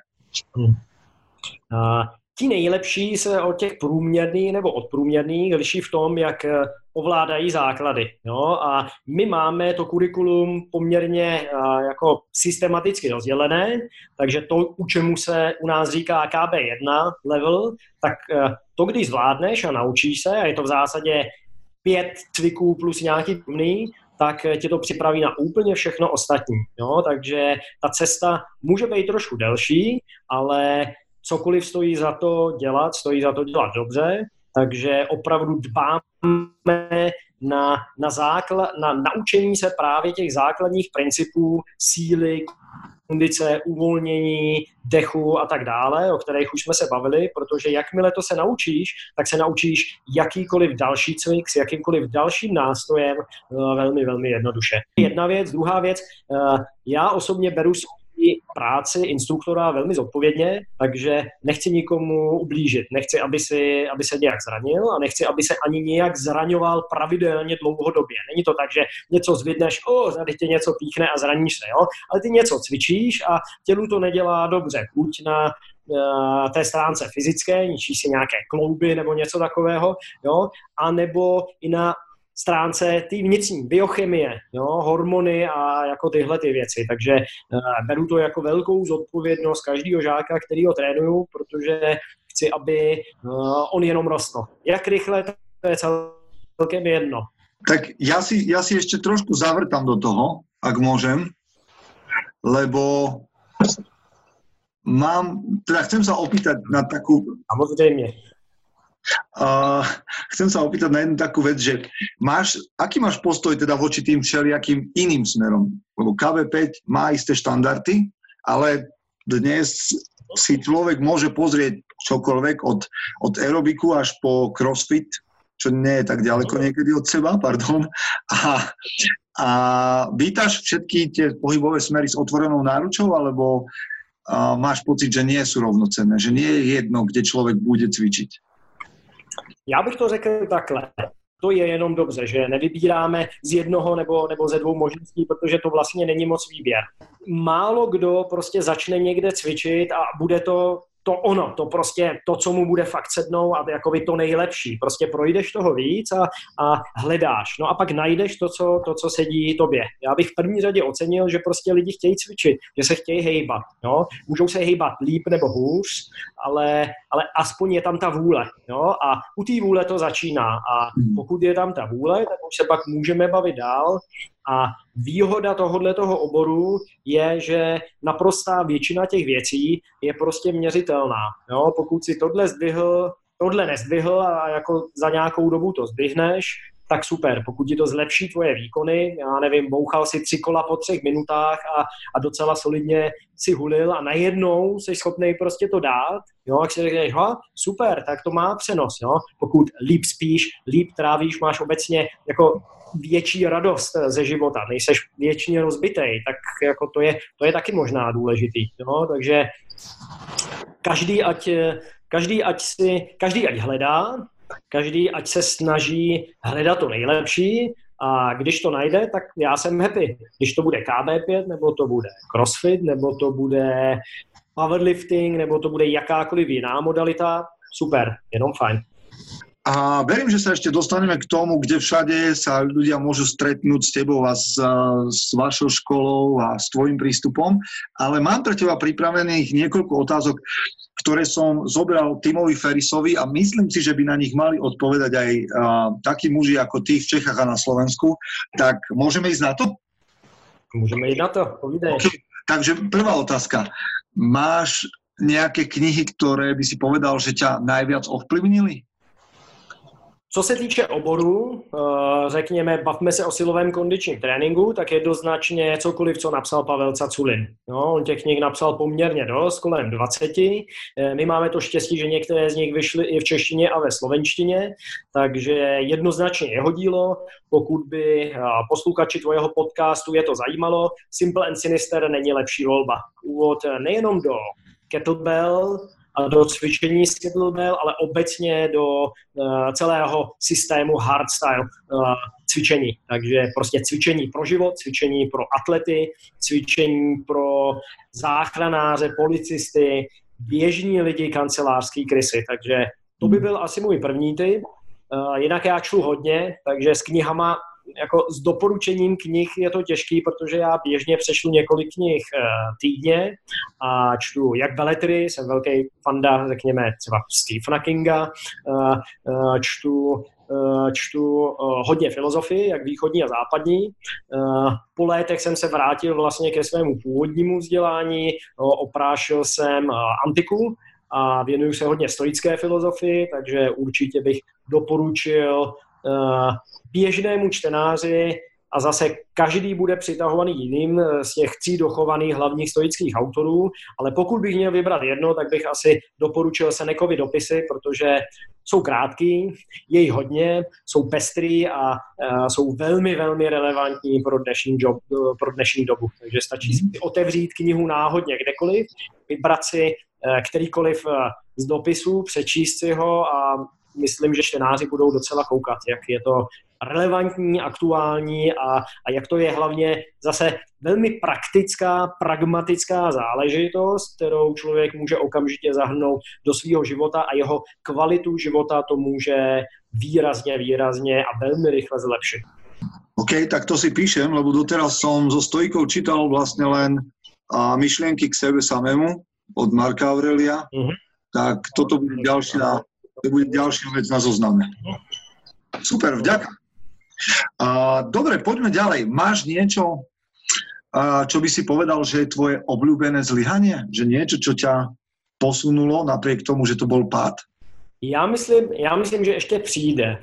Uh, Ti nejlepší se od těch průměrných nebo odprůměrných liší v tom, jak eh, ovládají základy. Jo? A my máme to kurikulum poměrně uh, jako systematicky rozdělené, takže to, u čemu se u nás říká KB1 level, tak uh, to, když zvládneš a naučíš se, a je to v zásadě pět cviků plus nějaký plný, tak tě to připraví na úplně všechno ostatní. Jo? Takže ta cesta může být trošku delší, ale cokoliv stojí za to dělat, stojí za to dělat dobře, takže opravdu dbáme na, na, zákla, na naučení se právě těch základních principů síly, kondice, uvolnění, dechu a tak dále, o kterých už jsme se bavili, protože jakmile to se naučíš, tak se naučíš jakýkoliv další cvik s jakýmkoliv dalším nástrojem eh, velmi, velmi jednoduše. Jedna věc, druhá věc, eh, já osobně beru práci instruktora velmi zodpovědně, takže nechci nikomu ublížit, nechci, aby, si, aby se nějak zranil a nechci, aby se ani nějak zraňoval pravidelně dlouhodobě. Není to tak, že něco zvidneš, o, tady tě něco píchne a zraníš se, jo? ale ty něco cvičíš a tělu to nedělá dobře. Buď na uh, té stránce fyzické, ničí si nějaké klouby nebo něco takového, jo, a nebo i na stránce té vnitřní biochemie, jo, hormony a jako tyhle ty věci. Takže uh, beru to jako velkou zodpovědnost každého žáka, který ho trénuju, protože chci, aby uh, on jenom rostl. Jak rychle, to je celkem jedno. Tak ja si, ja si ešte trošku zavrtam do toho, ak môžem, lebo mám, teda chcem sa opýtať na takú... Samozrejme Uh, chcem sa opýtať na jednu takú vec, že máš, aký máš postoj teda voči tým všelijakým iným smerom? Lebo KB5 má isté štandardy, ale dnes si človek môže pozrieť čokoľvek od, od aerobiku až po crossfit, čo nie je tak ďaleko niekedy od seba, pardon. A, a vítaš všetky tie pohybové smery s otvorenou náručou, alebo a máš pocit, že nie sú rovnocenné, že nie je jedno, kde člověk bude cvičiť? Já bych to řekl takhle. To je jenom dobře, že nevybíráme z jednoho nebo, nebo ze dvou možností, protože to vlastně není moc výběr. Málo kdo prostě začne někde cvičit a bude to to ono, to prostě to, co mu bude fakt sednou a jakoby to nejlepší. Prostě projdeš toho víc a, a hledáš. No a pak najdeš to co, to, co sedí tobě. Já bych v první řadě ocenil, že prostě lidi chtějí cvičit, že se chtějí hejbat. No? Můžou se hejbat líp nebo hůř, ale, ale aspoň je tam ta vůle. No? A u té vůle to začíná. A hmm. pokud je tam ta vůle, tak už se pak můžeme bavit dál a výhoda tohohle toho oboru je, že naprostá většina těch věcí je prostě měřitelná. Jo? Pokud si tohle zdvihl, tohle nezdvihl a jako za nějakou dobu to zdvihneš, tak super. Pokud ti to zlepší tvoje výkony, já nevím, bouchal si tři kola po třech minutách a, a docela solidně si hulil a najednou jsi schopný prostě to dát, jo, jak si řekneš, super, tak to má přenos, jo. Pokud líp spíš, líp trávíš, máš obecně jako větší radost ze života, nejseš věčně rozbitej, tak jako to je, to je taky možná důležitý. Jo? Takže každý ať, každý, ať si, každý ať hledá, každý ať se snaží hledat to nejlepší a když to najde, tak já jsem happy. Když to bude KB5, nebo to bude CrossFit, nebo to bude powerlifting, nebo to bude jakákoliv jiná modalita, super, jenom fajn. A verím, že sa ešte dostaneme k tomu, kde všade sa ľudia môžu stretnúť s tebou a s, s vašou školou a s tvojim prístupom, ale mám pre teba pripravených niekoľko otázok, ktoré som zobral Timovi Ferisovi a myslím si, že by na nich mali odpovedať aj uh, takí muži ako ty v Čechách a na Slovensku. Tak môžeme ísť na to? Môžeme ísť na to, povídej. Okay. Takže prvá otázka. Máš nejaké knihy, ktoré by si povedal, že ťa najviac ovplyvnili? Co se týče oboru, eh, řekněme, bavme se o silovém kondičním tréninku, tak jednoznačně cokoliv, co napsal Pavel Caculin. No, on těch knih napsal poměrně dost, kolem 20. Eh, my máme to štěstí, že některé z nich vyšly i v češtině a ve slovenštině, takže jednoznačně jeho dílo. Pokud by eh, posluchači tvojeho podcastu je to zajímalo, Simple and Sinister není lepší volba. Úvod nejenom do kettlebell, do cvičení kettlebell, ale obecně do uh, celého systému hardstyle uh, cvičení. Takže prostě cvičení pro život, cvičení pro atlety, cvičení pro záchranáře, policisty, běžní lidi, kancelářský krysy. Takže to by byl asi můj první typ. Uh, jinak já čtu hodně, takže s knihama jako s doporučením knih je to těžký, protože já běžně přečtu několik knih uh, týdně a čtu jak beletry, jsem velký fanda, řekněme, třeba Stephena Kinga, uh, uh, čtu čtu hodně filozofii, jak východní a západní. Po létech jsem se vrátil vlastně ke svému původnímu vzdělání, oprášil jsem antiku a věnuju se hodně stoické filozofii, takže určitě bych doporučil běžnému čtenáři a zase každý bude přitahovaný jiným eh, z těch tří dochovaných hlavních stoických autorů, ale pokud bych měl vybrat jedno, tak bych asi doporučil Senekovi dopisy, protože jsou krátký, je jich hodně, jsou pestrý a uh, jsou velmi, velmi relevantní pro dnešní, job, pro dnešní dobu. Takže stačí si otevřít knihu náhodně kdekoliv, vybrat si kterýkoliv z dopisů, přečíst si ho a myslím, že čtenáři budou docela koukat, jak je to relevantní, aktuální a, a jak to je hlavně zase velmi praktická, pragmatická záležitost, kterou člověk může okamžitě zahrnout do svého života a jeho kvalitu života to může výrazně, výrazně a velmi rychle zlepšit. OK, tak to si píšem, lebo doteraz som so stojkou čítal vlastne len a, myšlienky k sebe samému od Marka Aurelia, uh-huh. tak toto bude ďalšia, to bude ďalšia vec na zozname. Super, vďaka. Uh, dobre, poďme ďalej. Máš niečo, uh, čo by si povedal, že je tvoje obľúbené zlyhanie? Že niečo, čo ťa posunulo napriek tomu, že to bol pád? Já myslím, já myslím, že ještě přijde.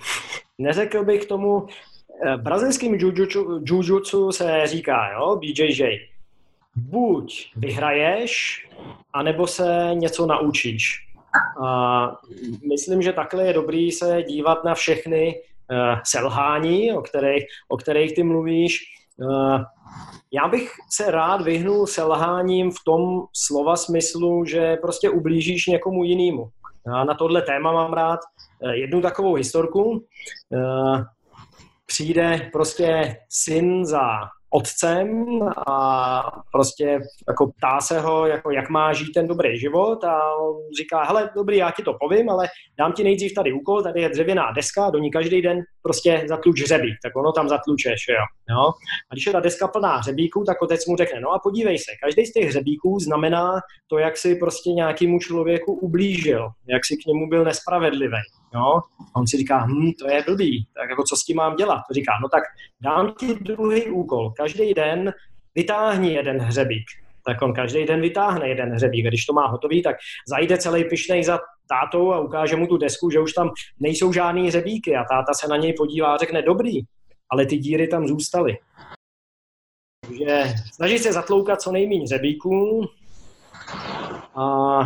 Neřekl bych tomu, eh, brazilským jujutsu, jujutsu se říká, jo, BJJ, buď vyhraješ, anebo se něco naučíš. A myslím, že takhle je dobrý se dívat na všechny uh, selhání, o kterých, o kterých ty mluvíš. Uh, já bych se rád vyhnul selháním v tom slova smyslu, že prostě ublížíš někomu jinému. Já na tohle téma mám rád eh, jednu takovou historku. Přijde prostě syn za otcem a prostě jako ptá se ho, jako jak má žít ten dobrý život a on říká, hele, dobrý, já ti to povím, ale dám ti nejdřív tady úkol, tady je dřevěná deska, do ní každý den prostě zatluč hřebík, tak ono tam zatlučeš, jo. jo. A když je ta deska plná hřebíků, tak otec mu řekne, no a podívej se, každý z těch hřebíků znamená to, jak si prostě nějakému člověku ublížil, jak si k němu byl nespravedlivý. Jo? A on si říká, hm, to je blbý, tak jako co s tím mám dělat? To říká, no tak dám ti druhý úkol. Každý den vytáhni jeden hřebík. Tak on každý den vytáhne jeden hřebík. A když to má hotový, tak zajde celý pišnej za tátou a ukáže mu tu desku, že už tam nejsou žádný hřebíky. A táta se na něj podívá a řekne, dobrý, ale ty díry tam zůstaly. Takže snaží se zatloukat co nejméně hřebíků, a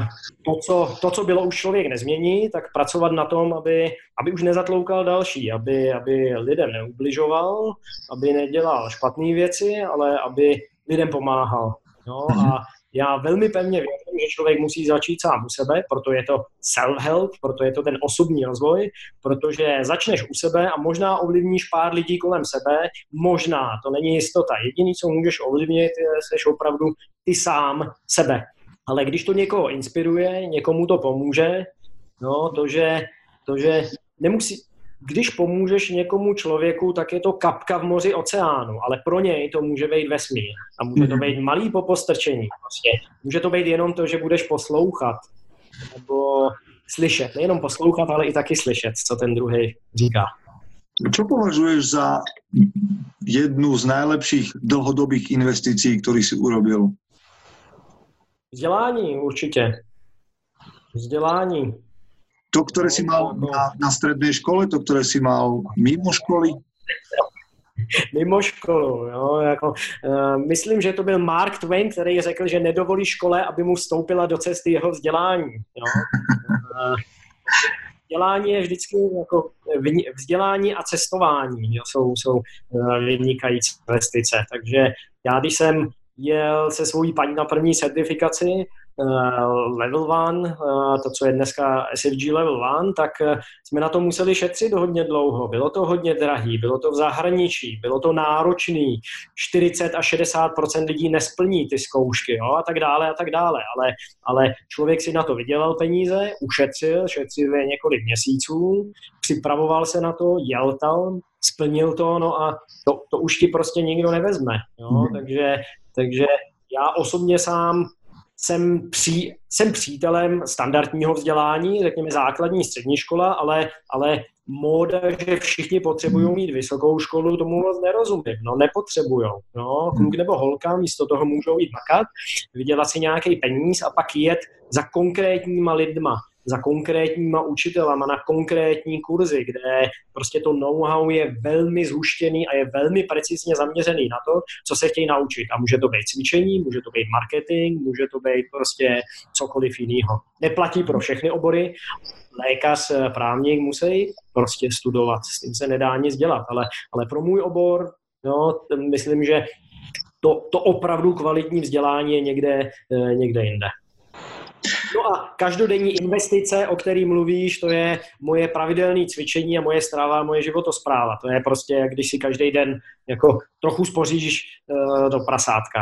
to co, to, co bylo, už člověk nezmění, tak pracovat na tom, aby, aby už nezatloukal další, aby, aby lidem neubližoval, aby nedělal špatné věci, ale aby lidem pomáhal. No, a já velmi pevně věřím, že člověk musí začít sám u sebe, proto je to self-help, proto je to ten osobní rozvoj, protože začneš u sebe a možná ovlivníš pár lidí kolem sebe, možná, to není jistota. Jediný, co můžeš ovlivnit, je opravdu ty sám sebe. Ale když to někoho inspiruje, někomu to pomůže, no, to, že, to, že nemusí, když pomůžeš někomu člověku, tak je to kapka v moři oceánu, ale pro něj to může být vesmír. A může to mhm. být malý popostrčení. Prostě. Může to být jenom to, že budeš poslouchat nebo slyšet. Nejenom poslouchat, ale i taky slyšet, co ten druhý říká. Čo považuješ za jednu z najlepších dlhodobých investícií, ktorý si urobil? Vzdělání určitě. Vzdělání. To, které si mal na, na střední škole, to, které si mal mimo školy? mimo školu. Jo, jako, uh, myslím, že to byl Mark Twain, který řekl, že nedovolí škole, aby mu vstoupila do cesty jeho vzdělání. Jo. Uh, [LAUGHS] vzdělání je vždycky jako vzdělání a cestování jo, jsou, jsou vynikající investice. Takže já, když jsem jel se svojí paní na první certifikaci, uh, level 1, uh, eh, to, co je dneska SFG level 1, tak uh, jsme na to museli šetřit hodně dlouho. Bylo to hodně drahý, bylo to v zahraničí, bylo to náročný, 40 až 60% lidí nesplní ty zkoušky jo, a tak dále a tak dále, ale, ale člověk si na to vydělal peníze, ušetřil, šetřil je několik měsíců, připravoval se na to, jel tam, splnil to, no a to, to už ti prostě nikdo nevezme. Jo? Mm. Takže, takže já osobně sám jsem, pří, jsem přítelem standardního vzdělání, řekněme základní střední škola, ale, ale móda, že všichni potřebují mít vysokou školu, tomu moc nerozumím. No, nepotřebují. No, kluk nebo holka místo toho můžou jít makat, vydělat si nějaký peníz a pak jet za konkrétníma lidma za konkrétníma učitelama na konkrétní kurzy, kde prostě to know-how je velmi zhuštěný a je velmi precizně zaměřený na to, co se chtějí naučit. A může to být cvičení, může to být marketing, může to být prostě cokoliv jiného. Neplatí pro všechny obory, lékař, právník musí prostě studovat, s tím se nedá nic dělat, ale, ale pro můj obor, no, myslím, že to, to opravdu kvalitní vzdělání je někde, eh, někde jinde. No a každodenní investice, o který mluvíš, to je moje pravidelné cvičení a moje strava, moje životospráva. To je prostě, když si každý den jako trochu spoříš uh, do prasátka.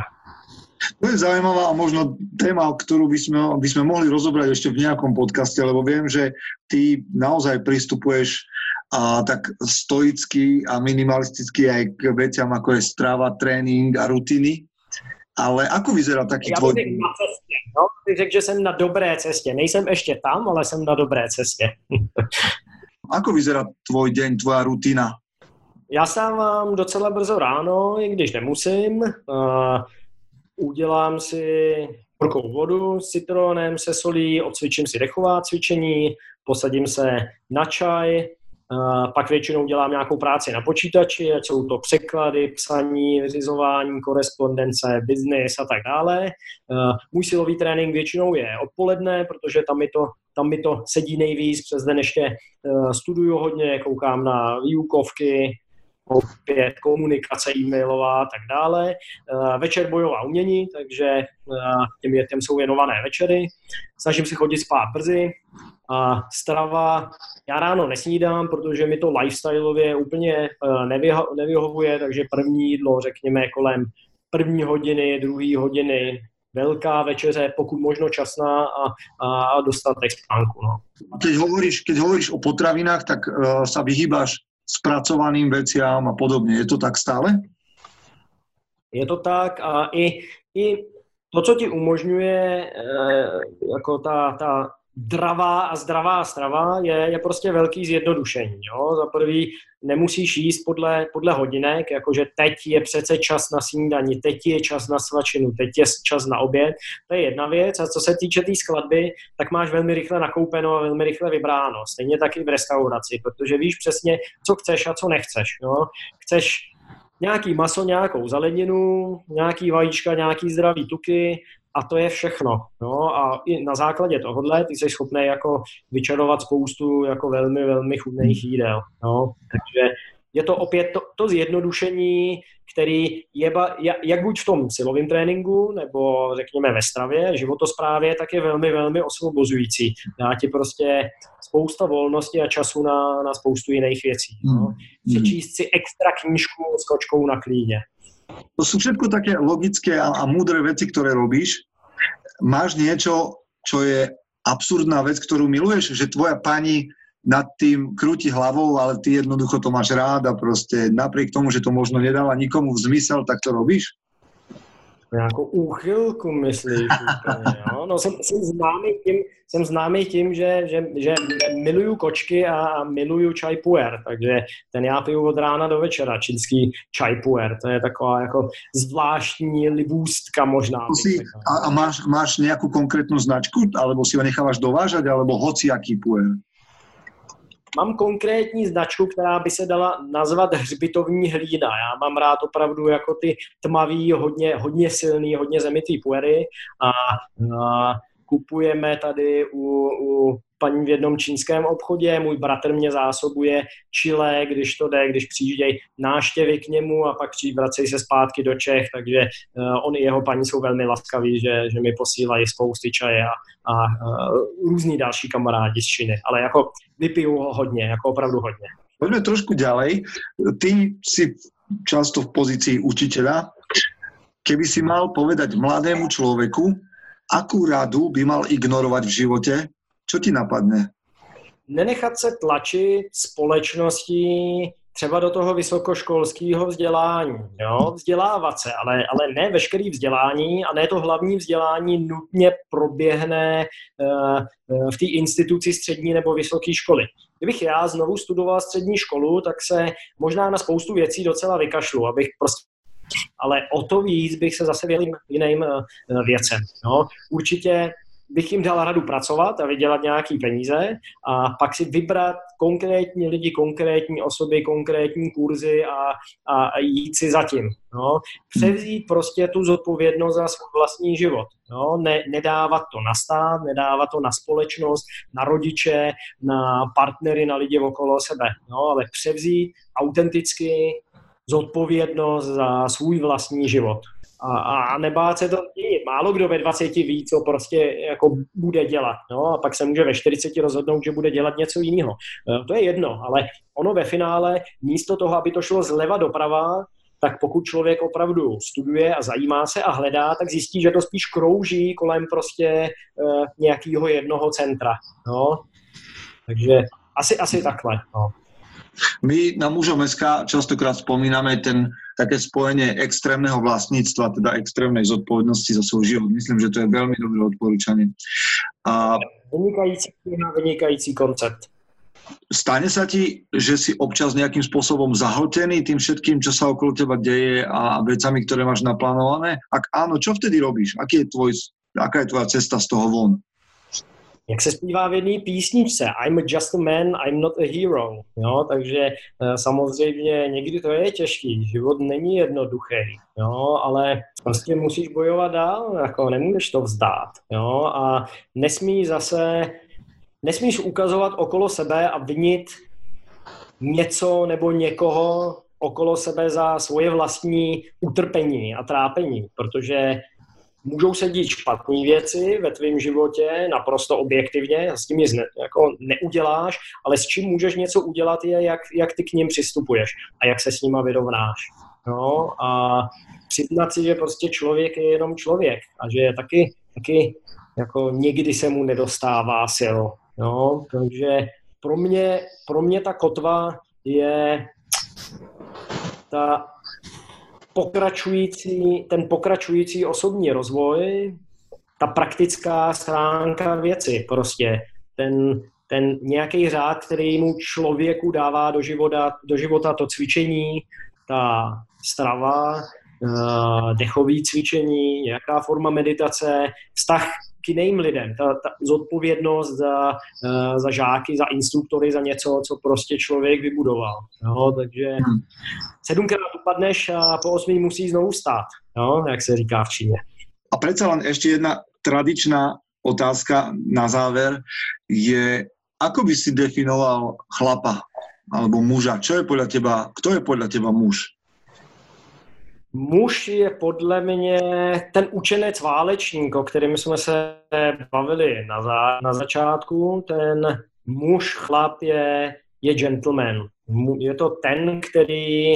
To je zaujímavá a možno téma, ktorú by sme, by sme mohli rozobrať ešte v nejakom podcaste, lebo viem, že ty naozaj pristupuješ a tak stoicky a minimalisticky aj k veciam, ako je strava, tréning a rutiny. Ale ako vyzerá taký Já tvoj... Na cestě, no, bych řekl, že jsem na dobré cestě. Nejsem ještě tam, ale jsem na dobré cestě. [LAUGHS] ako vyzerá tvoj deň, tvoja rutina? Já stávám docela brzo ráno, i když nemusím. Uh, udělám si horkou vodu s citronem, se solí, odcvičím si dechová cvičení, posadím se na čaj, pak většinou dělám nějakou práci na počítači, ať jsou to překlady, psaní, vyřizování, korespondence, biznis a tak dále. Můj silový trénink většinou je odpoledne, protože tam mi to, tam mi to sedí nejvíc, přes den ještě studuju hodně, koukám na výukovky, opět komunikace e-mailová a tak dále. Večer bojová umění, takže těm dětem jsou věnované večery. Snažím se chodit spát brzy, a strava, já ráno nesnídám, protože mi to lifestyleově úplně eh, nevyho- nevyhovuje, takže první jídlo, řekněme, kolem první hodiny, druhé hodiny, velká večeře, pokud možno časná a, a dostatek spánku. No. Keď hovoríš, hovoríš o potravinách, tak uh, sa vyhýbaš spracovaným veciam a podobně. Je to tak stále? Je to tak a i, i to, co ti umožňuje uh, jako ta, ta dravá a zdravá strava je, je prostě velký zjednodušení. Jo? Za prvý nemusíš jíst podle, podle hodinek, jakože teď je přece čas na snídani, teď je čas na svačinu, teď je čas na oběd. To je jedna věc. A co se týče té tý skladby, tak máš velmi rychle nakoupeno a velmi rychle vybráno. Stejně tak i v restauraci, protože víš přesně, co chceš a co nechceš. Jo? Chceš nějaký maso, nějakou zeleninu, nějaký vajíčka, nějaký zdravý tuky a to je všechno. No a i na základě tohohle ty jsi schopný jako vyčarovat spoustu jako velmi, velmi chudných jídel. No. Takže je to opět to, to zjednodušení, který je ba, jak buď v tom silovém tréninku, nebo řekněme ve stravě, životosprávě, tak je velmi, velmi osvobozující. Dá ti prostě spousta volnosti a času na, na spoustu jiných věcí. No. Hmm. Přečíst si extra knížku s kočkou na klíně. To sú všetko také logické a, a múdre veci, ktoré robíš. Máš niečo, čo je absurdná vec, ktorú miluješ? Že tvoja pani nad tým krúti hlavou, ale ty jednoducho to máš rád a prostě napriek tomu, že to možno nedáva nikomu v zmysel, tak to robíš? Nějakou úchylku, myslíš? Úplně, jo? No, jsem, jsem, známý tím, jsem známý tím, že, že, že miluju kočky a miluju čaj puer, takže ten já piju od rána do večera, čínský čaj puer. To je taková jako zvláštní libůstka možná. Si, a, a máš, máš nějakou konkrétnu značku, alebo si ho necháváš dovážet, alebo hoci jaký puer? Mám konkrétní značku, která by se dala nazvat hřbitovní hlína. Já mám rád opravdu jako ty tmavý, hodně, hodně silný, hodně zemitý puery a, a kupujeme tady u, u paní v jednom čínském obchodě, můj bratr mě zásobuje čile, když to jde, když přijíždějí náštěvy k němu a pak přijít, vracejí se zpátky do Čech, takže uh, on i jeho paní jsou velmi laskaví, že, že mi posílají spousty čaje a, a uh, různí další kamarádi z Číny, ale jako vypiju ho hodně, jako opravdu hodně. Poďme trošku ďalej. Ty si často v pozícii učiteľa. Keby si mal povedať mladému človeku, akú radu by mal ignorovať v živote, co ti napadne? Nenechat se tlačit společností třeba do toho vysokoškolského vzdělání. Jo? Vzdělávat se, ale, ale ne veškerý vzdělání a ne to hlavní vzdělání nutně proběhne uh, v té instituci střední nebo vysoké školy. Kdybych já znovu studoval střední školu, tak se možná na spoustu věcí docela vykašlu, abych prostě ale o to víc bych se zase věnul jiným uh, věcem. Jo? Určitě bych jim dal radu pracovat a vydělat nějaký peníze a pak si vybrat konkrétní lidi, konkrétní osoby, konkrétní kurzy a, a jít si zatím. No. Převzít prostě tu zodpovědnost za svůj vlastní život. No. Ne, nedávat to na stát, nedávat to na společnost, na rodiče, na partnery, na lidi okolo sebe, no, ale převzít autenticky zodpovědnost za svůj vlastní život a, a nebát se to změnit. Málo kdo ve 20 ví, co prostě jako bude dělat. No, a pak se může ve 40 rozhodnout, že bude dělat něco jiného. E, to je jedno, ale ono ve finále místo toho, aby to šlo zleva doprava, tak pokud člověk opravdu studuje a zajímá se a hledá, tak zjistí, že to spíš krouží kolem prostě uh, nějakého jednoho centra. No. Takže asi, asi takhle. No. My na mužom SK častokrát spomíname ten také spojenie extrémneho vlastníctva, teda extrémnej zodpovednosti za svoj život. Myslím, že to je veľmi dobré odporúčanie. A... Vynikající vynikající koncept. Stane sa ti, že si občas nejakým spôsobom zahltený tým všetkým, čo sa okolo teba deje a vecami, ktoré máš naplánované? Ak áno, čo vtedy robíš? Aký je tvoj, aká je tvoja cesta z toho von? Jak se zpívá v jedné písničce, I'm just a man, I'm not a hero. Jo? Takže eh, samozřejmě někdy to je těžký, život není jednoduchý, jo? ale prostě musíš bojovat dál, jako nemůžeš to vzdát. Jo? A nesmí zase, nesmíš ukazovat okolo sebe a vinit něco nebo někoho okolo sebe za svoje vlastní utrpení a trápení, protože můžou se dít špatné věci ve tvém životě, naprosto objektivně, s tím nic ne, jako neuděláš, ale s čím můžeš něco udělat je, jak, jak ty k ním přistupuješ a jak se s nima vyrovnáš. No, a přiznat si, že prostě člověk je jenom člověk a že je taky, taky jako někdy se mu nedostává sil. No, takže pro mě, pro mě ta kotva je ta pokračující, ten pokračující osobní rozvoj, ta praktická stránka věci prostě, ten, ten nějaký řád, který mu člověku dává do života, do života to cvičení, ta strava, uh, dechový cvičení, nějaká forma meditace, vztah k jiným lidem, ta, ta zodpovědnost za, uh, za žáky, za instruktory, za něco, co prostě člověk vybudoval. Jo? Takže hmm. sedmkrát upadneš a po osmi musí znovu stát, jo? jak se říká v Číně. A predsa len ešte jedna tradičná otázka na záver je, ako by si definoval chlapa alebo muža? Čo je podľa teba, kto je podľa teba muž? Muž je podle mě ten učenec válečník, o kterém jsme se bavili na, za, na začátku. Ten muž, chlap je, je gentleman. Je to ten, který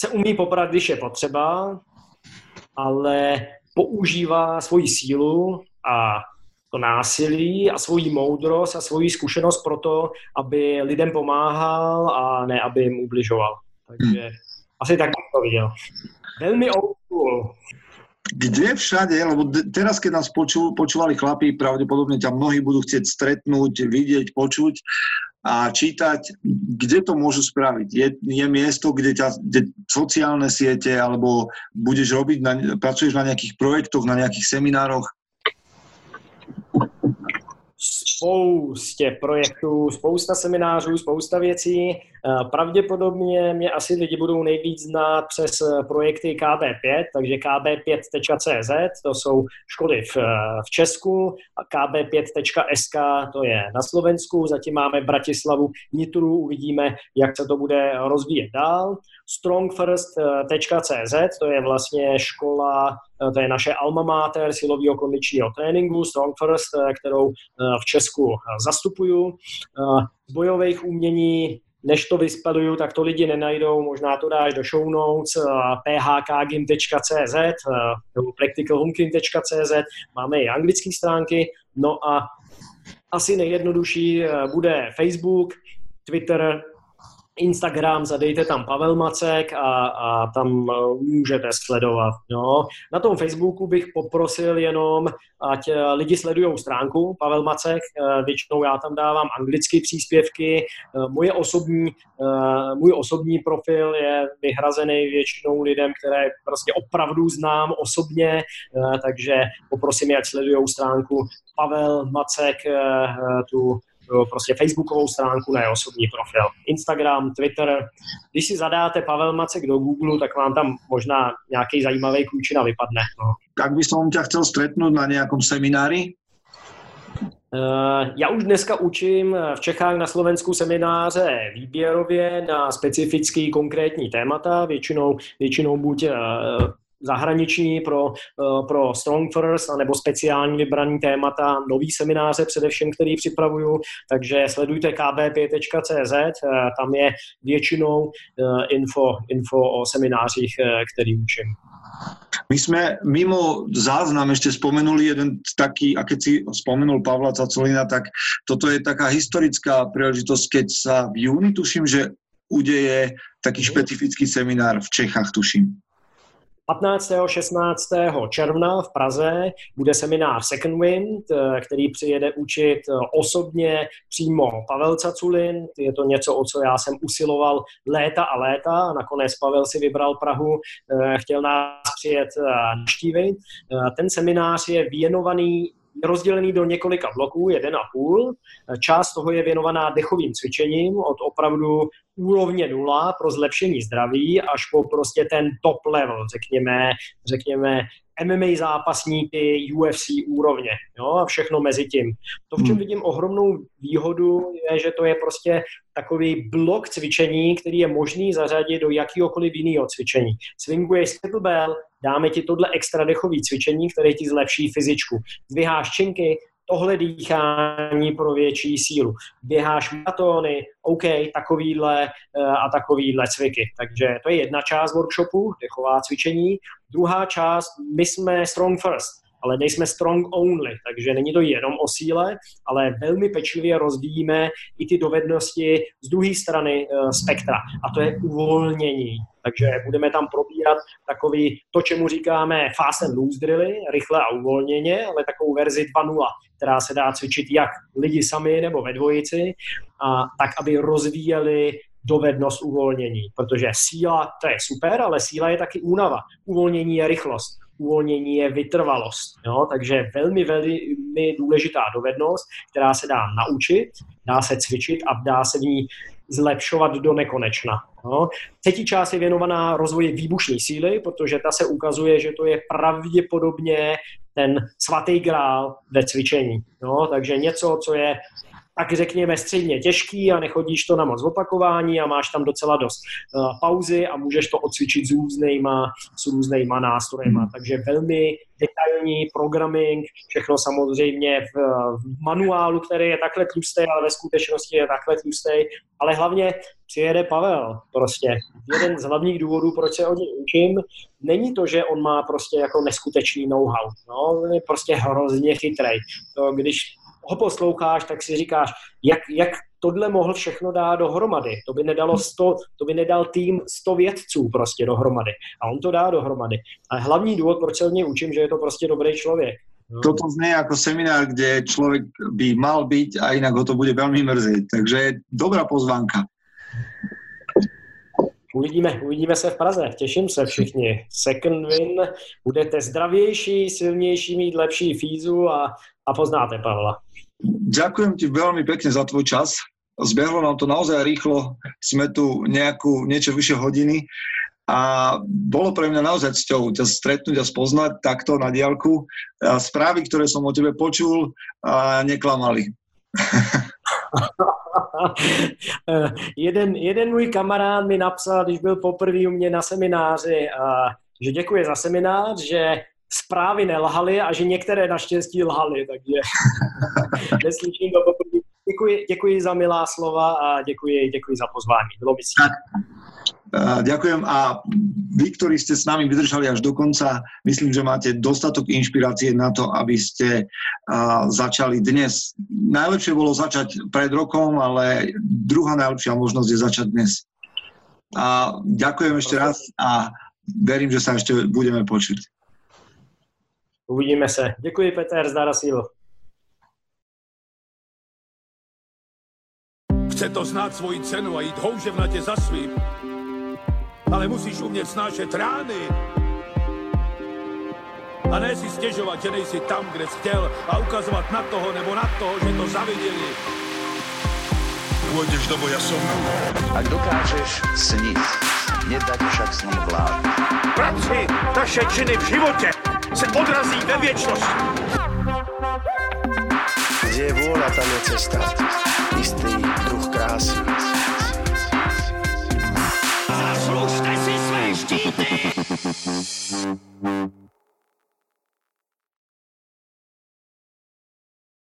se umí poprat, když je potřeba, ale používá svoji sílu a to násilí a svoji moudrost a svoji zkušenost pro to, aby lidem pomáhal a ne, aby jim ubližoval. Takže hmm. asi tak to viděl. Veľmi old. Kde všade, lebo teraz, keď nás počúvali chlapí, pravdepodobne ťa mnohí budú chcieť stretnúť, vidieť, počuť a čítať, kde to môžu spraviť? Je, je miesto, kde, ťa, kde sociálne siete, alebo budeš robiť, na, pracuješ na nejakých projektoch, na nejakých seminároch? Spoustě projektů, spousta seminářů, spousta věcí. Eh, pravděpodobně mě asi lidi budou nejvíc znát přes eh, projekty KB5, takže kb5.cz, to jsou školy v, eh, v Česku, a kb5.sk to je na Slovensku, zatím máme Bratislavu, Nitru, uvidíme, jak se to bude rozvíjet dál. Strongfirst.cz, to je vlastně škola, to je naše alma mater silového kondičního tréninku, Strongfirst, kterou v Česku zastupuju. Z bojových umění než to vyspeluju, tak to lidi nenajdou, možná to dáš do show notes, phkgym.cz nebo máme i anglické stránky, no a asi nejjednodušší bude Facebook, Twitter, Instagram, zadejte tam Pavel Macek a, a tam eh, můžete sledovat. Jo. Na tom Facebooku bych poprosil jenom, ať eh, lidi sledují stránku Pavel Macek, eh, většinou já tam dávám anglické příspěvky, moje osobní, můj osobní profil je vyhrazený většinou lidem, které prostě opravdu znám osobně, takže poprosím, ať sledují stránku Pavel Macek, tu prostě facebookovou stránku, ne osobní profil. Instagram, Twitter. Když si zadáte Pavel Macek do Google, tak vám tam možná nějaký zajímavý klučina vypadne. No. Tak by som ťa chcel stretnout na nějakom semináři? Uh, já už dneska učím v Čechách na Slovensku semináře výběrově na specifický konkrétní témata, většinou, většinou buď zahraniční pro, eh, pro Strong First, nebo speciální vybraný témata, nový semináře především, který připravuju, takže sledujte kb5.cz, eh, tam je většinou eh, info, info o seminářích, který učím. My sme mimo záznam ešte spomenuli jeden taký, a keď si spomenul Pavla Cacolina, tak toto je taká historická príležitosť, keď sa v júni, tuším, že udeje taký mhm. špecifický seminár v Čechách, tuším. 15. 16. června v Praze bude seminář Second Wind, eh, který přijede učit eh, osobně přímo Pavel Caculin. Je to něco, o co já jsem usiloval léta a léta. Nakonec Pavel si vybral Prahu, eh, chtěl nás přijet navštívit. Ten seminář je věnovaný rozdělený do několika bloků, jeden a půl. Část toho je věnovaná dechovým cvičením od opravdu úrovně nula pro zlepšení zdraví až po prostě ten top level, řekněme, řekněme MMA zápasníky, UFC úrovně, jo, a všechno mezi tím. To, v čem hmm. vidím ohromnou výhodu, je, že to je prostě takový blok cvičení, který je možný zařadit do jakýhokoliv jiného cvičení. Swinguješ kettlebell, dáme ti tohle extra dechový cvičení, které ti zlepší fyzičku. Dviháš činky, tohle dýchání pro větší sílu. Běháš maratony, OK, takovýhle eh, a takovýhle cviky. Takže to je jedna část workshopu, dechová cvičení. Druhá část, my jsme strong first ale nejsme strong only, takže není to jenom o síle, ale velmi pečlivě rozvíjíme i ty dovednosti z druhé strany uh, spektra a to je uvolnění. Takže budeme tam probírat takový, to, čemu říkáme fast and loose drilly, rychle a uvolněně, ale takovou verzi 2.0, která se dá cvičit jak lidi sami nebo ve dvojici, a tak, aby rozvíjeli dovednost uvolnění, protože síla, to je super, ale síla je taky únava. Uvolnění je rychlost uvolnění je vytrvalost. Jo? Takže velmi, velmi důležitá dovednost, která se dá naučit, dá se cvičit a dá se v ní zlepšovat do nekonečna. Jo? Třetí část je věnovaná rozvoji výbušní síly, protože ta se ukazuje, že to je pravděpodobně ten svatý grál ve cvičení. Jo? Takže něco, co je tak řekněme středně těžký a nechodíš to na moc opakování a máš tam docela dost uh, pauzy a můžeš to odcvičit s různýma, s různýma nástrojema. Hmm. Takže velmi detailní programming, všechno samozřejmě v, v manuálu, který je takhle tlustý, ale ve skutečnosti je takhle tlustý, ale hlavně přijede Pavel prostě. Jeden z hlavních důvodů, proč se o něj učím, není to, že on má prostě jako neskutečný know-how. No, je prostě hrozně chytrý. To, když ho posloucháš, tak si říkáš, jak, jak tohle mohl všechno dát dohromady. To by nedalo sto, to by nedal tým 100 vědců prostě dohromady. A on to dá dohromady. A hlavní důvod, proč se od něj učím, že je to prostě dobrý člověk. No. Toto znie ako seminár, kde človek by mal byť a inak ho to bude veľmi mrzieť. Takže dobrá pozvánka. Uvidíme, uvidíme se v Praze, těším se všichni. Second win, budete zdravější, silnější, mít lepší fízu a, a poznáte Pavla. Ďakujem ti veľmi pekne za tvoj čas. Zbehlo nám to naozaj rýchlo. Sme tu nejakú, niečo vyše hodiny a bolo pre mňa naozaj cťou ťa stretnúť a spoznať takto na diálku. Správy, ktoré som o tebe počul, neklamali. [LAUGHS] [LAUGHS] jeden, jeden můj kamarád mi napsal, když byl poprvé u mě na semináři, že děkuje za seminář, že zprávy nelhaly a že některé naštěstí lhaly, takže [LAUGHS] neslyším to poprvé. Děkuji, děkuji za milá slova a děkuji, děkuji za pozvání. Bylo mi Ďakujem a vy, ktorí ste s nami vydržali až do konca, myslím, že máte dostatok inšpirácie na to, aby ste začali dnes. Najlepšie bolo začať pred rokom, ale druhá najlepšia možnosť je začať dnes. A ďakujem ešte raz a verím, že sa ešte budeme počuť. Uvidíme se. Děkuji, Peter, zdar a sílu. Chce to znát svoji cenu a jít houževnatě za svým, ale musíš umět snášet rány. A ne si stěžovat, že nejsi tam, kde jsi chtěl a ukazovat na toho nebo na toho, že to zaviděli. Pôjdeš do boja som. Ak dokážeš snít, nedať však snom vlád. Práci, taše činy v životě se odrazí ve věčnosti. Kde je vôľa, tam je cesta. Istý druh krásy. DJ.